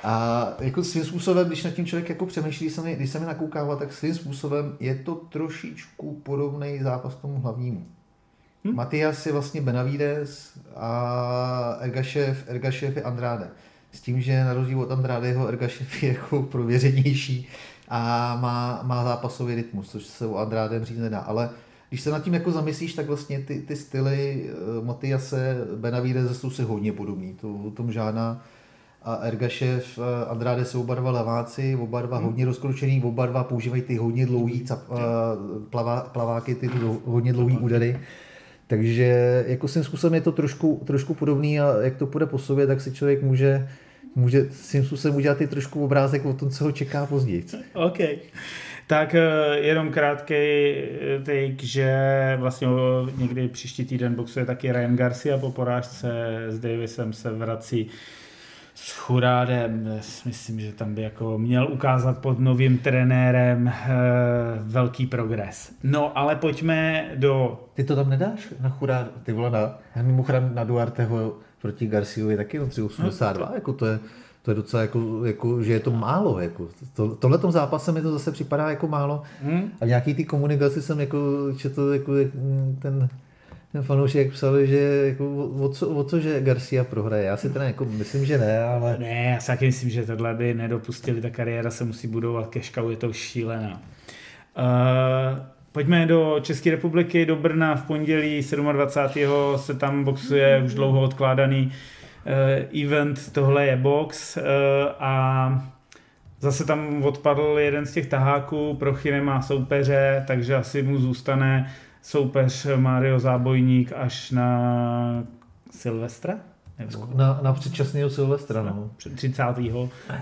A jako svým způsobem, když nad tím člověk jako přemýšlí, když se mi, když se mi nakoukává, tak svým způsobem je to trošičku podobný zápas tomu hlavnímu. Hmm? Matias je vlastně Benavides a Ergašev, Ergašev je Andrade. S tím, že na rozdíl od Andradeho Ergašev je jako prověřenější a má, má zápasový rytmus, což se u Andrádem říct nedá. Ale když se nad tím jako zamyslíš, tak vlastně ty, ty styly uh, Matiase, Benavides jsou si hodně podobný. To, o tom žádná a Ergašev, eh, Andrade jsou oba dva leváci, oba dva hmm. hodně rozkročený, oba dva používají ty hodně dlouhý cap, uh, plavá, plaváky, ty hodně dlouhý údery. Takže jako svým způsobem je to trošku, trošku podobný a jak to půjde po sobě, tak si člověk může, může svým způsobem udělat i trošku obrázek o tom, co ho čeká později. OK. Tak eh, jenom krátký take, že vlastně někdy příští týden boxuje taky Ryan Garcia po porážce s Davisem se vrací s Churádem, myslím, že tam by jako měl ukázat pod novým trenérem e, velký progres. No, ale pojďme do... Ty to tam nedáš na Churád, ty vole na, mimochodem na Duarteho proti Garciovi taky on 382, no, jako to je, to je docela jako, jako, že je to málo. Jako. To, tohle tom zápase mi to zase připadá jako málo. Hmm. A v nějaký ty komunikaci jsem jako četl jako ten ten fanoušek psal, že jako, o, co, o co, že Garcia prohraje. Já si teda jako myslím, že ne, ale... Ne, já si taky myslím, že tohle by nedopustili, ta kariéra se musí budovat, keškau je to šílená. Uh, pojďme do České republiky, do Brna v pondělí 27. se tam boxuje už dlouho odkládaný uh, event, tohle je box uh, a Zase tam odpadl jeden z těch taháků, Prochy nemá soupeře, takže asi mu zůstane soupeř Mario Zábojník až na Silvestra? Na, na předčasného Silvestra, no. 30.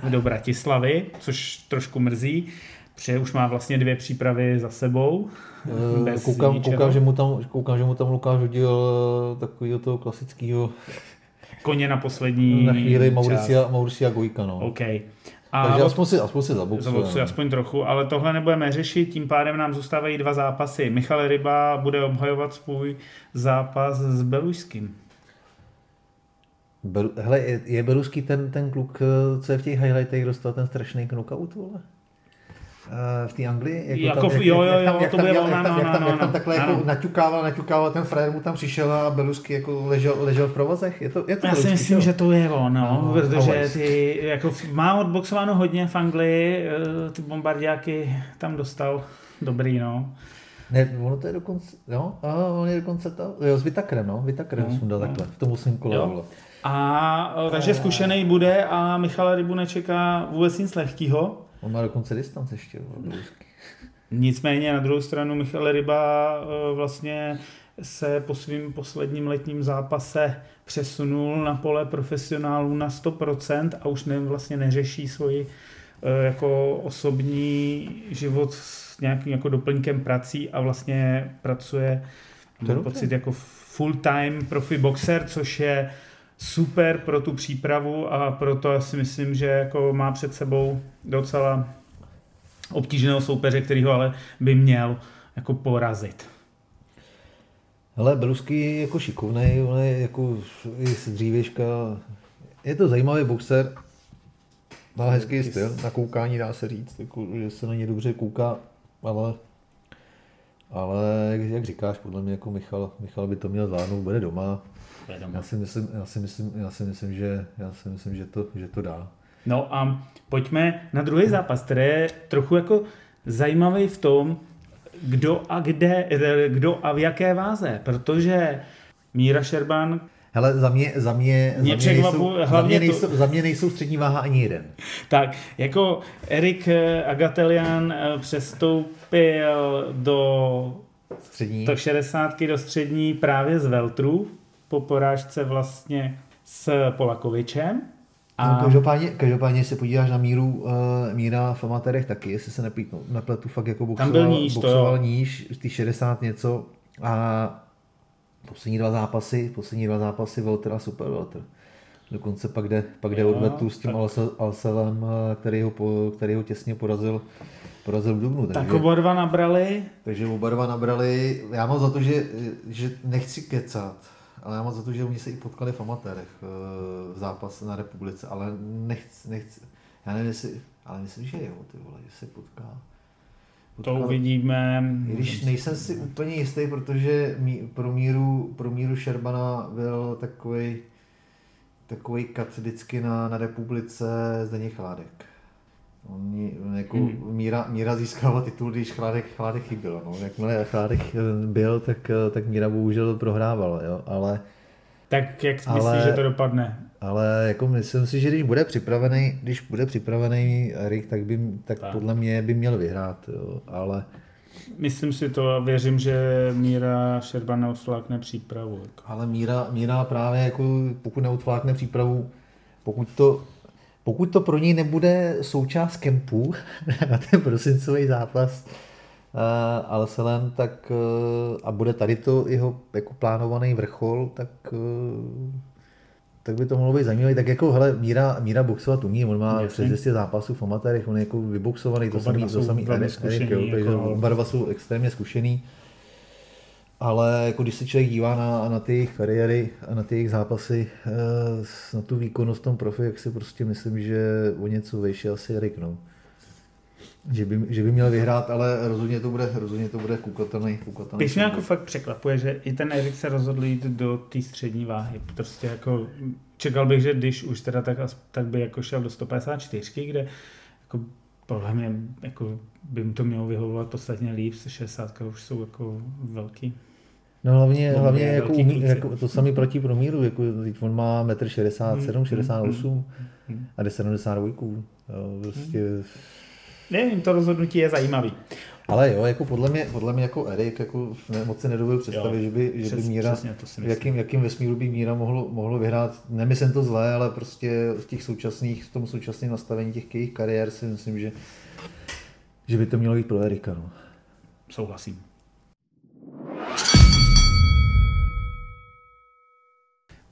do Bratislavy, což trošku mrzí, protože už má vlastně dvě přípravy za sebou. Bez koukám, koukám, že mu tam, koukám, že mu tam Lukáš hodil eh, takového toho klasického koně na poslední Na chvíli Mauricia, Mauricia Gojka, no. Okay. A Takže aspoň si, aspoň si zaboxuje. Zaboxuje aspoň trochu, ale tohle nebudeme řešit, tím pádem nám zůstávají dva zápasy. Michal Ryba bude obhajovat svůj zápas s Belušským. Bel, hele, je, je Beluský ten, ten kluk, co je v těch highlightech dostal ten strašný knockout, vole? Eh, v té Anglii. Jako, jako tam, jo, jo, jo, jak, to jak, tam, jak, tam, jak tam takhle jako naťukával, naťukával, ten frajer mu tam přišel a Belusky jako ležel, ležel v provozech. Je to, je to Já si myslím, že to je on, no, no protože ty, jako má odboxováno hodně v Anglii, eh, ty bombardiáky tam dostal dobrý, no. Ne, ono to je dokonce, jo, a on je dokonce to, jo, s Vitakrem, no, Vitakrem no, sundal no. takhle, v tom musím kole. A eh, takže zkušený bude a Michala Rybu nečeká vůbec nic lehkýho. On má dokonce distanc ještě. Nicméně na druhou stranu Michal Ryba eh, vlastně se po svým posledním letním zápase přesunul na pole profesionálů na 100% a už ne, vlastně neřeší svoji eh, jako osobní život s nějakým jako doplňkem prací a vlastně pracuje mám pocit jako full-time profi boxer, což je super pro tu přípravu a proto já si myslím, že jako má před sebou docela obtížného soupeře, který ho ale by měl jako porazit. Ale Belusky je jako šikovný, on je jako i z dřívěžka. Je to zajímavý boxer, má hezký styl, na koukání dá se říct, jako, že se na ně dobře kouká, ale ale jak říkáš, podle mě jako Michal, Michal by to měl zvládnout, bude doma, já si myslím, já si myslím, já si myslím, že, já si myslím že, to, že to dá. No a pojďme na druhý zápas, který je trochu jako zajímavý v tom, kdo a kde, kdo a v jaké váze, protože Míra Šerban Hele, za mě, za mě, mě za mě, nejsou, za, mě nejsou, to... za mě nejsou střední váha ani jeden. Tak, jako Erik Agatelian eh, přestoupil do střední. 160 do střední právě z Veltru po porážce vlastně s Polakovičem. A... No, každopádně, každopádně, se podíváš na míru uh, míra v amatérech taky, jestli se nepletu, nepletu fakt jako boxoval, Tam byl níž, boxoval to níž, ty 60 něco a poslední dva zápasy, poslední dva zápasy Welter a Super Welter. Dokonce pak jde, pak jde odvetu s tím tak... Alselem, eh, který ho, který ho těsně porazil porazil v Dubnu. Takže, tak oba dva nabrali. Takže oba dva nabrali. Já mám za to, že, že nechci kecat, ale já mám za to, že oni se i potkali v amatérech eh, v zápase na republice, ale nechci, nechci já nevím, jestli, ale myslím, že jo, ty vole, že se potká. potká. To uvidíme. Když nejsem si úplně jistý, protože pro míru, pro míru Šerbana byl takový takový kat vždycky na, na republice Zdeněk Chládek. On, jako hmm. míra, míra získává titul, když Chládek, Chládek chyběl. No. Jakmile Chládek byl, tak, tak míra bohužel prohrával. Jo. Ale, tak jak myslíš, ale, že to dopadne? Ale jako myslím si, že když bude připravený, když bude připravený Erik, tak, by, tak, tak. podle mě by měl vyhrát. Jo. Ale, Myslím si to a věřím, že Míra Šerban neodflákne přípravu. Jako. Ale Míra, Míra právě, jako, pokud neodflákne přípravu, pokud to, pokud to pro něj nebude součást kempu na ten prosincový zápas uh, Alselen, tak uh, a bude tady to jeho jako plánovaný vrchol, tak uh, tak by to mohlo být zajímavé. Tak jako, hele, Míra, Míra boxovat umí, on má přes 200 zápasů v amatérech, on je jako vyboxovaný, to samý, to samý Erik, jo, takže jako... oba dva jsou extrémně zkušený. Ale jako když se člověk dívá na, na ty jejich kariéry a na ty jejich zápasy, eh, na tu výkonnost v tom profi, jak si prostě myslím, že o něco vejší asi Erik, no. Že by, že by měl vyhrát, ale rozhodně to bude, rozhodně to bude kukatelný. kukatelný Když mě jako fakt překvapuje, že i ten Erik se rozhodl jít do té střední váhy. Prostě jako čekal bych, že když už teda tak, tak by jako šel do 154, kde jako podle mě jako by mu to mělo vyhovovat podstatně líp, 60 už jsou jako velký. No hlavně, no, hlavně jako, umí, jako, to samý platí pro míru, jako, on má 1,67 m, 68 mm, a jde 72. Jo, prostě, mm Nevím, to rozhodnutí je zajímavý. Ale jo, jako podle mě, podle mě jako Erik jako ne, moc se nedobil představit, jo, že by, že přes, by Míra, jakým, jakým vesmíru by Míra mohlo, mohlo vyhrát. Nemyslím to zlé, ale prostě v těch současných, v tom současném nastavení těch jejich kariér si myslím, že, že by to mělo jít pro Erika. No. Souhlasím.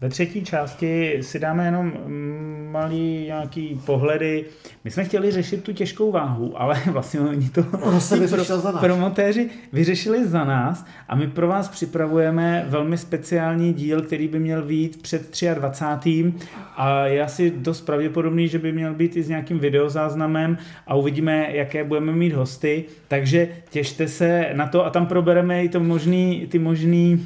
Ve třetí části si dáme jenom malý nějaký pohledy. My jsme chtěli řešit tu těžkou váhu, ale vlastně oni to no, pro, promotéři vyřešili za nás a my pro vás připravujeme velmi speciální díl, který by měl být před 23. a je asi dost pravděpodobný, že by měl být i s nějakým videozáznamem a uvidíme, jaké budeme mít hosty, takže těšte se na to a tam probereme i to možný, ty možný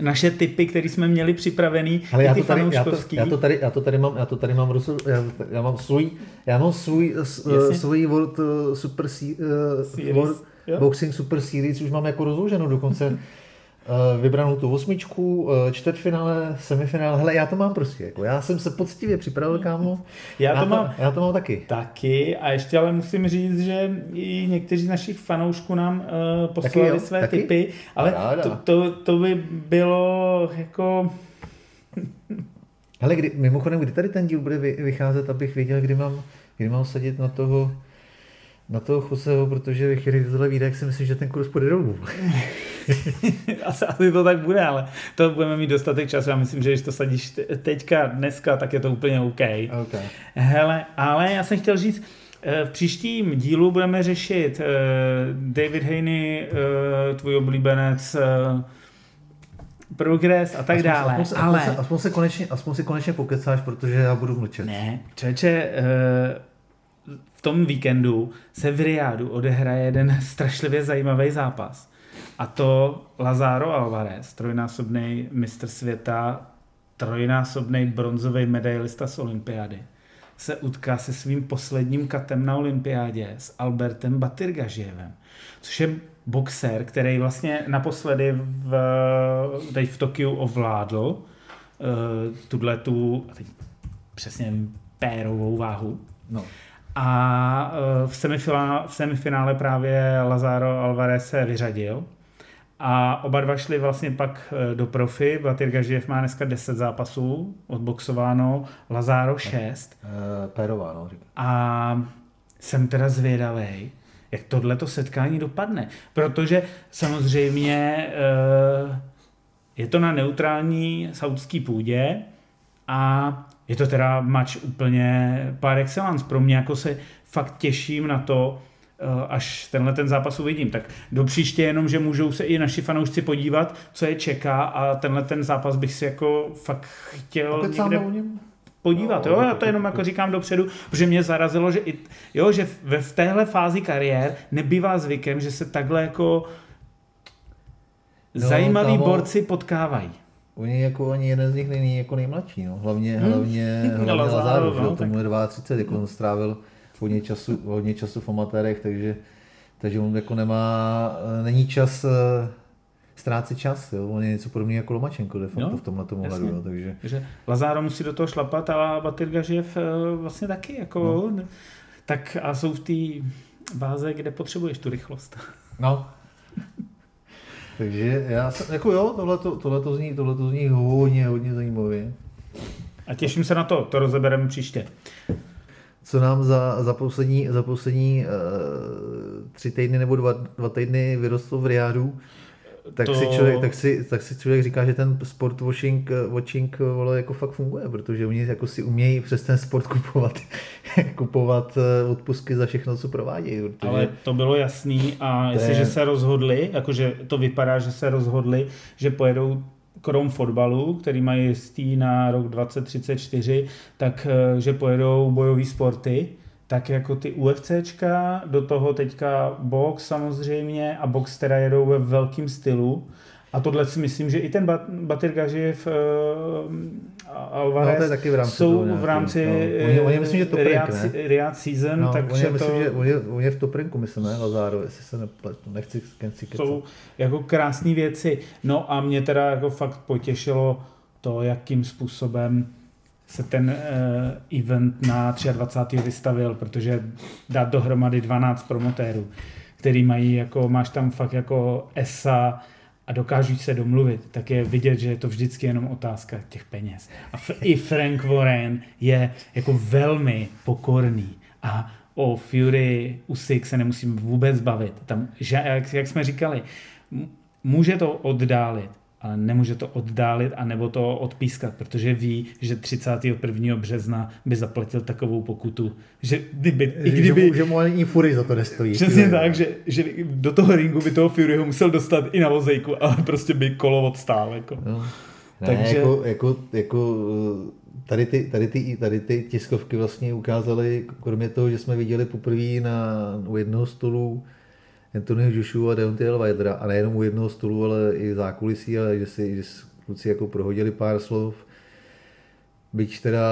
naše typy, které jsme měli připravený, Ale já to, tady, já, to, já, to tady, já to tady mám, já to tady mám, rozu, já, já mám svůj, já mám svůj, uh, svůj World uh, Super uh, World Boxing Super Series už mám jako rozloženou dokonce Eh, vybranou tu osmičku, eh, čtvrtfinále, semifinále, hele, já to mám prostě, jako já jsem se poctivě připravil, kámo. Já to, já to, mám, já to mám taky. Taky a ještě ale musím říct, že i někteří z našich fanoušků nám uh, poslali taky, své taky? typy, ale to, to, to by bylo jako... Hele, kdy, mimochodem, kdy tady ten díl bude vycházet, abych věděl, kdy mám, kdy mám sadit na toho na toho Joseho, protože ve chvíli tohle vyjde, si myslím, že ten kurz půjde dolů. asi, asi to tak bude, ale to budeme mít dostatek času. Já myslím, že když to sadíš teďka, dneska, tak je to úplně OK. okay. Hele, ale já jsem chtěl říct, eh, v příštím dílu budeme řešit eh, David Haney, eh, tvůj oblíbenec, progres a tak aspoň, dále. Aspoň, ale... aspoň, se, aspoň, se konečně, aspoň si konečně pokecáš, protože já budu mlčet. Ne, čeče, v tom víkendu se v Riádu odehraje jeden strašlivě zajímavý zápas. A to Lazaro Alvarez, trojnásobný mistr světa, trojnásobný bronzový medailista z olympiády, se utká se svým posledním katem na olympiádě s Albertem Batirgažievem, což je boxer, který vlastně naposledy v, teď v Tokiu ovládl uh, tuhle tu, přesně pérovou váhu. No. A uh, v, semifinále, v semifinále právě Lazaro Alvarez se vyřadil a oba dva šli vlastně pak eh, do profi. Batir Gažiev má dneska 10 zápasů odboxováno, Lazaro 6. Uh, Pérováno. A jsem teda zvědavý, jak tohleto setkání dopadne. Protože samozřejmě je to na neutrální saudský půdě a je to teda match úplně par excellence. Pro mě jako se fakt těším na to, až tenhle ten zápas uvidím. Tak do příště jenom, že můžou se i naši fanoušci podívat, co je čeká a tenhle ten zápas bych si jako fakt chtěl někde podívat. No, jo, já to jenom jako říkám dopředu, protože mě zarazilo, že, i, jo, že v, v téhle fázi kariér nebývá zvykem, že se takhle jako no, zajímaví kámo, borci potkávají. Oni jako ani jeden z nich není jako nejmladší, no. hlavně, hmm. hlavně, hlavně Lazaro, no, tomu je 32, jako on strávil hodně času, hodně času v amatérech, takže, takže on jako nemá, není čas eh, ztrácet čas. Jo? On je něco podobného jako Lomačenko de facto no, v tomhle tomu ohledu. Jo? Takže... že Lazáro musí do toho šlapat a Batirgažev eh, vlastně taky. Jako, no. Tak a jsou v té váze, kde potřebuješ tu rychlost. No. Takže já jsem, jako jo, tohle to zní, tohleto zní hodně, hodně zajímavě. A těším se na to, to rozebereme příště. Co nám za, za poslední, za poslední uh, tři týdny nebo dva, dva týdny vyrostlo v Riádu, tak, to... si člověk, tak, si, tak si člověk říká, že ten sport watching, watching vole, jako fakt funguje, protože oni jako si umějí přes ten sport kupovat, kupovat eh, odpustky za všechno, co provádějí. Protože... Ale to bylo jasný a jestliže je... se rozhodli, jakože to vypadá, že se rozhodli, že pojedou krom fotbalu, který mají jistý na rok 2034, tak eh, že pojedou bojové sporty, tak jako ty UFCčka, do toho teďka box samozřejmě a box teda jedou ve velkým stylu. A tohle si myslím, že i ten Batir Gažiev uh, Alvarez no, to je taky v rámci jsou v rámci no. oni, oni myslím, že to Riyadh, Riyadh season, no, takže oni, to... Myslím, že oni, oni je v top ranku, myslím, ne, Lazaro, jestli se nepletu, nechci, kecat. Jsou jako krásné věci. No a mě teda jako fakt potěšilo to, jakým způsobem se ten uh, event na 23. vystavil, protože dát dohromady 12 promotérů, který mají jako, máš tam fakt jako ESA a dokážu se domluvit, tak je vidět, že je to vždycky jenom otázka těch peněz. A f- i Frank Warren je jako velmi pokorný a o Fury Usyk se nemusím vůbec bavit. Tam, že, jak, jak jsme říkali, může to oddálit, ale nemůže to oddálit a nebo to odpískat, protože ví, že 31. března by zaplatil takovou pokutu, že kdyby, i kdyby... Že mu, že mu ani Fury za to nestojí. Přesně tak, že, že do toho ringu by toho Furyho musel dostat i na vozejku, ale prostě by kolo odstál. Jako. No. Ne, Takže... jako, jako, jako tady, ty, tady, ty, tady ty tiskovky vlastně ukázaly, kromě toho, že jsme viděli poprvé na, u jednoho stolu Anthony Joshua a Deontay Wilder a nejenom u jednoho stolu, ale i zákulisí, ale že si že kluci jako prohodili pár slov. Byť teda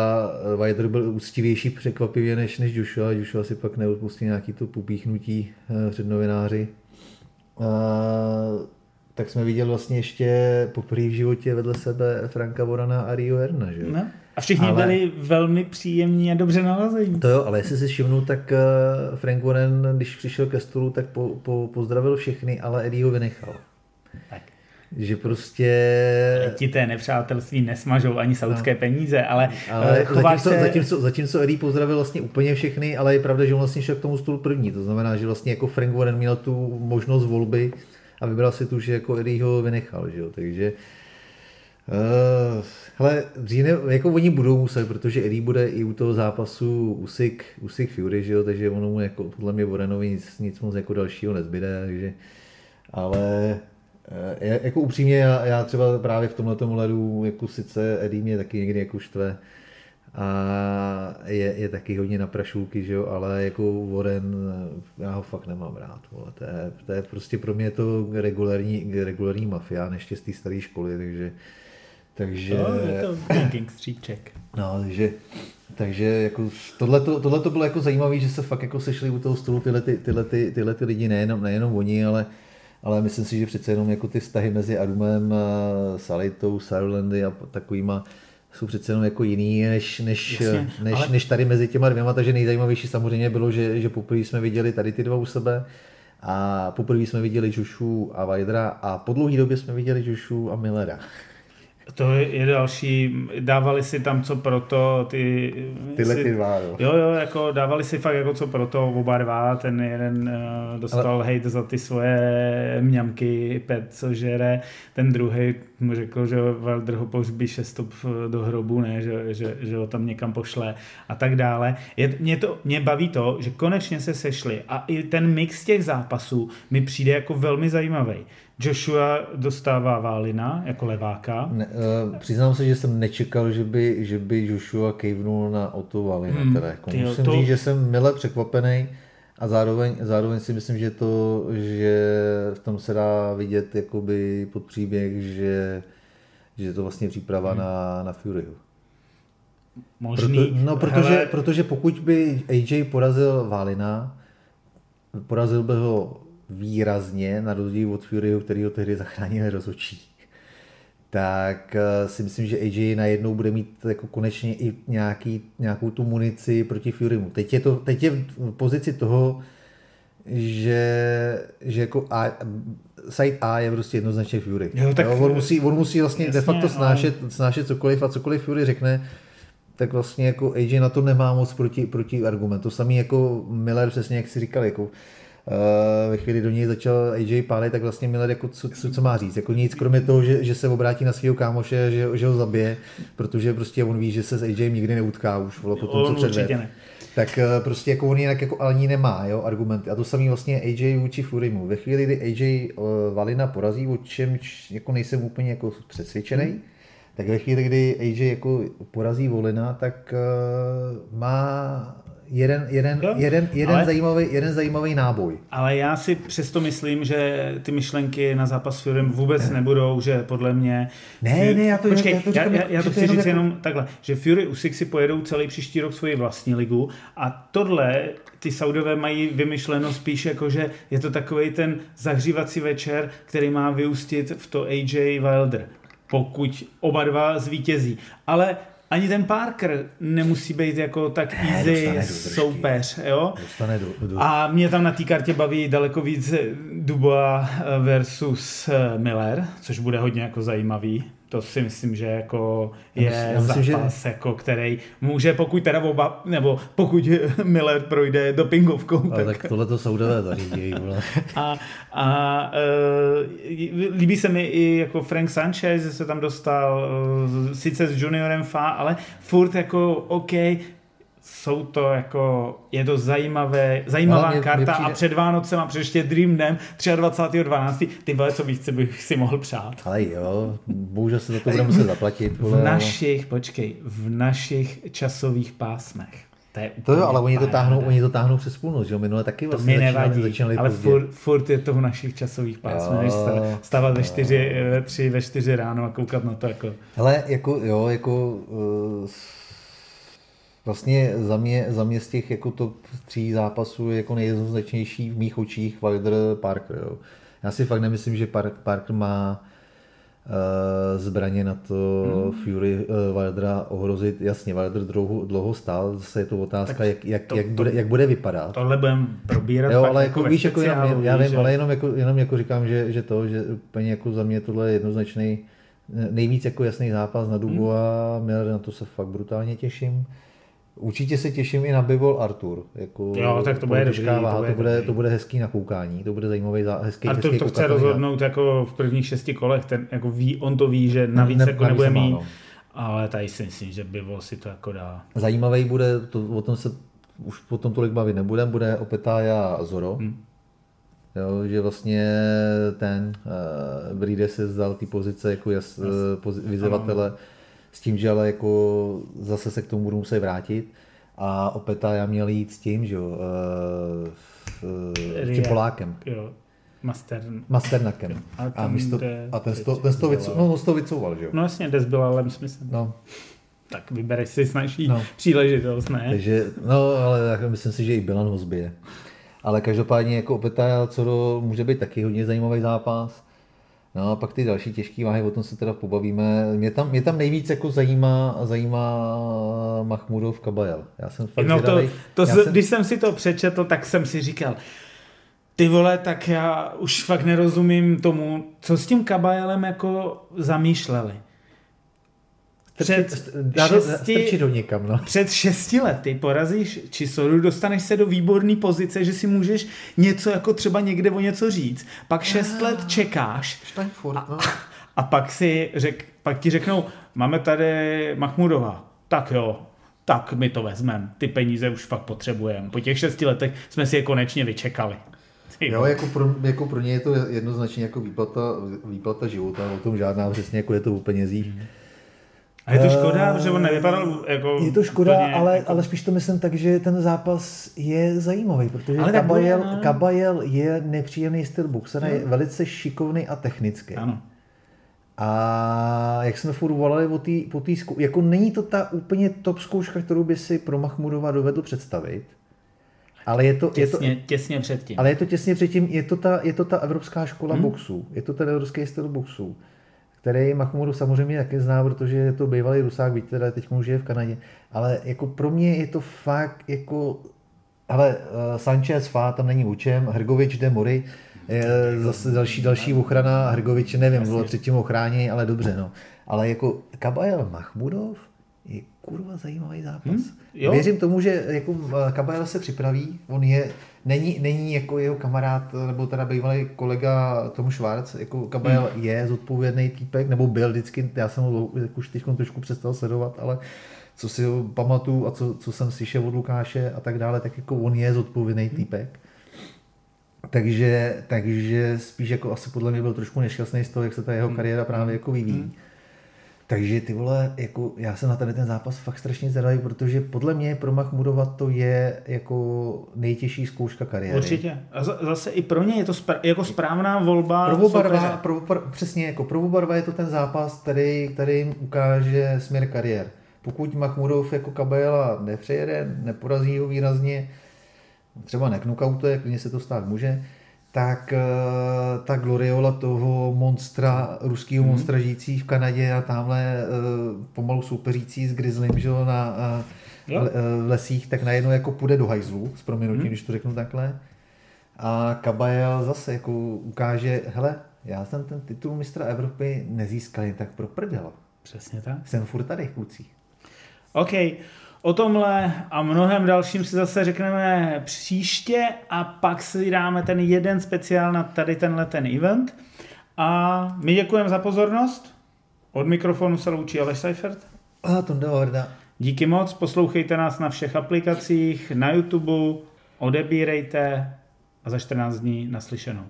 Wilder byl úctivější překvapivě než, než Joshua, Joshua si pak neodpustil nějaký to pupíchnutí eh, před novináři. A, tak jsme viděli vlastně ještě poprvé v životě vedle sebe Franka Vorana a Rio Herna, že? No. A všichni ale... byli velmi příjemní a dobře nalazení. To jo, ale jestli si všimnu, tak eh, Frank Warren, když přišel ke stolu, tak po, po, pozdravil všechny, ale Eddie ho vynechal. Tak. Že prostě... Ti té nepřátelství nesmažou ani saudské no. peníze, ale, ale eh, zatímco, se... zatímco, zatímco Eddie pozdravil vlastně úplně všechny, ale je pravda, že on vlastně šel k tomu stolu první. To znamená, že vlastně jako Frank Warren měl tu možnost volby a vybral si tu, že jako Eddie ho vynechal. Že jo? Takže Uh, hele, dříve, jako oni budou muset, protože Eddie bude i u toho zápasu Usyk, Usyk Fury, že jo, takže ono mu jako, podle mě Warrenovi nic, nic moc jako dalšího nezbyde, takže, ale uh, jako upřímně, já, já, třeba právě v tomhle ledu, jako sice Eddie mě taky někdy jako štve, a je, je taky hodně na prašulky, že jo, ale jako Warren, já ho fakt nemám rád, vole. To, je, to je prostě pro mě to regulární, regulární mafia, ještě z té staré školy, takže takže... No, je to stříček. No, takže, takže jako tohle, to bylo jako zajímavé, že se fakt jako sešli u toho stolu tyhle, ty, tyhle, ty, tyhle ty lidi, nejenom, nejenom oni, ale, ale myslím si, že přece jenom jako ty vztahy mezi Adumem, Salitou, Sutherlandy a takovýma jsou přece jenom jako jiný než, než, Jasně, než, ale... než tady mezi těma dvěma, takže nejzajímavější samozřejmě bylo, že, že poprvé jsme viděli tady ty dva u sebe a poprvé jsme viděli Joshu a Vajdra a po dlouhé době jsme viděli Joshu a Millera. To je další, dávali si tam co proto, ty... Tyhle ty dva, jo. Jo, jo, jako dávali si fakt jako co proto oba dva, ten jeden uh, dostal Ale... hate za ty svoje mňamky, pet, co žere, ten druhý mu řekl, že Wilder ho pohřbí šestup do hrobu, ne, že, že, že, ho tam někam pošle a tak dále. Je, mě, to, mě baví to, že konečně se sešli a i ten mix těch zápasů mi přijde jako velmi zajímavý Joshua dostává Válina jako leváka. Ne, uh, přiznám se, že jsem nečekal, že by, že by Joshua kejvnul na Otto Válina. Hmm, teda. Jako musím to... říct, že jsem mile překvapený a zároveň, zároveň si myslím, že to, že v tom se dá vidět jakoby pod příběh, že, že je to vlastně příprava hmm. na, na Fury. Možný. Proto, no, protože, hele... protože pokud by AJ porazil Válina, porazil by ho výrazně, na rozdíl od Furyho, který ho tehdy zachránil rozočí, tak eh, si myslím, že AJ najednou bude mít jako konečně i nějaký, nějakou tu munici proti Furymu. Teď je, to, teď je v pozici toho, že, že jako A, site A je prostě jednoznačně Fury. Jo, tak, jo, on, musí, on musí vlastně jasně, de facto snášet, ale... snášet cokoliv a cokoliv Fury řekne, tak vlastně jako AJ na to nemá moc proti, proti argument. To samý jako Miller, přesně jak si říkal, jako ve chvíli do něj začal AJ pálit, tak vlastně Miller jako co, co, co má říct. Jako nic, kromě toho, že, že se obrátí na svého kámoše, že, že ho zabije, protože prostě on ví, že se s AJ nikdy neutká už vole, po tom, co předved. Tak uh, prostě jako on jinak jako ale nemá jo, argumenty. A to samý vlastně AJ vůči Furimu. Ve chvíli, kdy AJ uh, Valina porazí, o čem jako nejsem úplně jako přesvědčený, hmm. tak ve chvíli, kdy AJ jako porazí Volina, tak uh, má jeden, jeden, jo, jeden, jeden, ale, zajímavý, jeden zajímavý náboj. Ale já si přesto myslím, že ty myšlenky na zápas s Furym vůbec ne. nebudou, že podle mě... Ne, ne, já to, počkej, já to, říkám, já, já to chci říct jako... jenom takhle, že Fury Usyk si pojedou celý příští rok svoji vlastní ligu a tohle ty Saudové mají vymyšleno spíš jako, že je to takový ten zahřívací večer, který má vyústit v to AJ Wilder pokud oba dva zvítězí. Ale ani ten Parker nemusí být jako tak easy ne, soupeř, jo? Dostane do, do... A mě tam na té kartě baví daleko víc Dubois versus Miller, což bude hodně jako zajímavý to si myslím, že jako je já myslím, zápas, že... jako, který může, pokud teda oba, nebo pokud Miller projde dopingovkou. Ale tak, tak tohle to Saudové zařídí. a, a uh, líbí se mi i jako Frank Sanchez, že se tam dostal uh, sice s juniorem Fa, ale furt jako OK, jsou to jako, je to zajímavé, zajímavá mě, karta mě přijde... a před Vánocem a před ještě Dream Dnem 23.12. ty vole, co víc bych si mohl přát. Ale jo, bohužel se za to bude muset zaplatit. Vole. V našich, počkej, v našich časových pásmech. To, je to jo, ale oni to, táhnou, oni to táhnou přes půlnoc, že jo? Minule taky vlastně to mi nevadí, začínali, ale furt, furt, je to v našich časových pásmech, stávat ve čtyři, ve tři, ve čtyři ráno a koukat na to jako... Hele, jako, jo, jako... Uh, Vlastně za mě, za mě z těch jako top tří zápasů je jako nejjednoznačnější v mých očích Wilder Parker. Jo. Já si fakt nemyslím, že Park, Parker má uh, zbraně na to hmm. Fury uh, Wildera ohrozit. Jasně, Wilder dlouho, dlouho stál, zase je to otázka, tak jak, jak, to, jak, bude, jak bude vypadat. Tohle budeme probírat. Jo, ale jako, víš, jako jenom, já vím, že... ale jenom jako, jenom jako říkám, že, že to, že úplně jako za mě tohle je jednoznačný nejvíc jako jasný zápas na Dubu hmm. a Miller, na to se fakt brutálně těším. Určitě se těším i na Bivol Artur. Jako jo, tak to bude dobrý, váha, to, bude, to, bude, to bude hezký na koukání, to bude zajímavý, hezký, Artur hezký to chce rozhodnout jako v prvních šesti kolech, ten, jako ví, on to ví, že navíc ne, jako nebude mít, ale tady si myslím, že Bivol si to jako dá. Zajímavý bude, to, o tom se už potom tolik bavit nebudem, bude Opetája Zoro. Hmm. Jo, že vlastně ten uh, Bride se zdal ty pozice jako jas, yes. uh, vyzývatele. Ano s tím, že ale jako zase se k tomu budu muset vrátit. A opět já měl jít s tím, že jo, uh, s tím Polákem. Jo. Master... Masternakem. A, a, místo, a ten, sto, ten sto vycou, no, to vycouval, že jo? No jasně, Des byl ale smyslem. No. Tak vybereš si snažší no. příležitost, ne? Takže, no, ale myslím si, že i Bilan ho zbije. Ale každopádně jako opět co do, může být taky hodně zajímavý zápas. No a pak ty další těžké váhy, o tom se teda pobavíme. Mě tam, mě tam nejvíc jako zajímá, zajímá Mahmudov Kabajel. Já jsem fakt no to, to z, jsem... Když jsem si to přečetl, tak jsem si říkal, ty vole, tak já už fakt nerozumím tomu, co s tím Kabajelem jako zamýšleli. Před, šesti, do někam, no. před šesti lety porazíš Čisoru, dostaneš se do výborné pozice, že si můžeš něco jako třeba někde o něco říct. Pak šest let ah, čekáš a, no. a pak, si řek, pak ti řeknou, máme tady Mahmudova. Tak jo, tak my to vezmeme. Ty peníze už fakt potřebujeme. Po těch šesti letech jsme si je konečně vyčekali. Jo, jako pro, jako pro ně je to jednoznačně jako výplata, výplata života, o tom žádná přesně, jako je to u penězích. Mm. A je to škoda, uh, že on nevypadal jako... Je to škoda, úplně, ale, jako... ale spíš to myslím tak, že ten zápas je zajímavý, protože ale Kabajel, bude, no. Kabajel je nepříjemný styl boxera, je velice šikovný a technický. Ano. A jak jsme furt volali o tý, po té zkou... jako není to ta úplně top zkouška, kterou by si pro Mahmudova dovedl představit, ale je to, těsně, je to, těsně předtím. Ale je to těsně předtím, je to ta, je to ta evropská škola hmm. boxu, je to ten evropský styl boxu který Mahmudu samozřejmě taky zná, protože je to bývalý Rusák, víte, teda teď už je v Kanadě, ale jako pro mě je to fakt jako, ale uh, Sanchez, Fá, tam není učem, Hrgovič, De Mori, je zase další, další ochrana, Hrgovič, nevím, bylo třetím ochráně, ale dobře, no. Ale jako Kabajel Mahmudov je kurva zajímavý zápas. Hmm, jo. Věřím tomu, že jako eh, Kabajel se připraví, on je není, není jako jeho kamarád, nebo teda bývalý kolega Tom Schwarz, jako Kabel hmm. je zodpovědný týpek, nebo byl vždycky, já jsem ho už teď trošku přestal sledovat, ale co si ho pamatuju a co, co jsem slyšel od Lukáše a tak dále, tak jako on je zodpovědný hmm. týpek. Takže, takže spíš jako asi podle mě byl trošku nešťastný z toho, jak se ta jeho hmm. kariéra právě jako vyvíjí. Hmm. Takže ty vole, jako já jsem na tady ten zápas fakt strašně zvědavý, protože podle mě pro Mahmudova to je jako nejtěžší zkouška kariéry. Určitě. A zase i pro ně je to spra- jako správná volba. Prvobarva, pro, pro, přesně, jako prvobarva je to ten zápas, který, který jim ukáže směr kariér. Pokud Mahmudov jako Kabajela nepřejede, neporazí ho výrazně, třeba neknokautuje, klidně se to stát může, tak eh, ta gloriola toho monstra, ruského hmm. monstra žijící v Kanadě a tamhle eh, pomalu soupeřící s Grizzlym, že na jo. v lesích, tak najednou jako půjde do hajzlu, s proměnutím, hmm. když to řeknu takhle. A Kabajel zase jako ukáže, hele, já jsem ten titul mistra Evropy nezískal jen tak pro prdel. Přesně tak. Jsem furt tady, kluci. OK. O tomhle a mnohem dalším si zase řekneme příště a pak si dáme ten jeden speciál na tady tenhle ten event. A my děkujeme za pozornost. Od mikrofonu se loučí Aleš Seifert. A to Horda. Díky moc, poslouchejte nás na všech aplikacích, na YouTube, odebírejte a za 14 dní naslyšenou.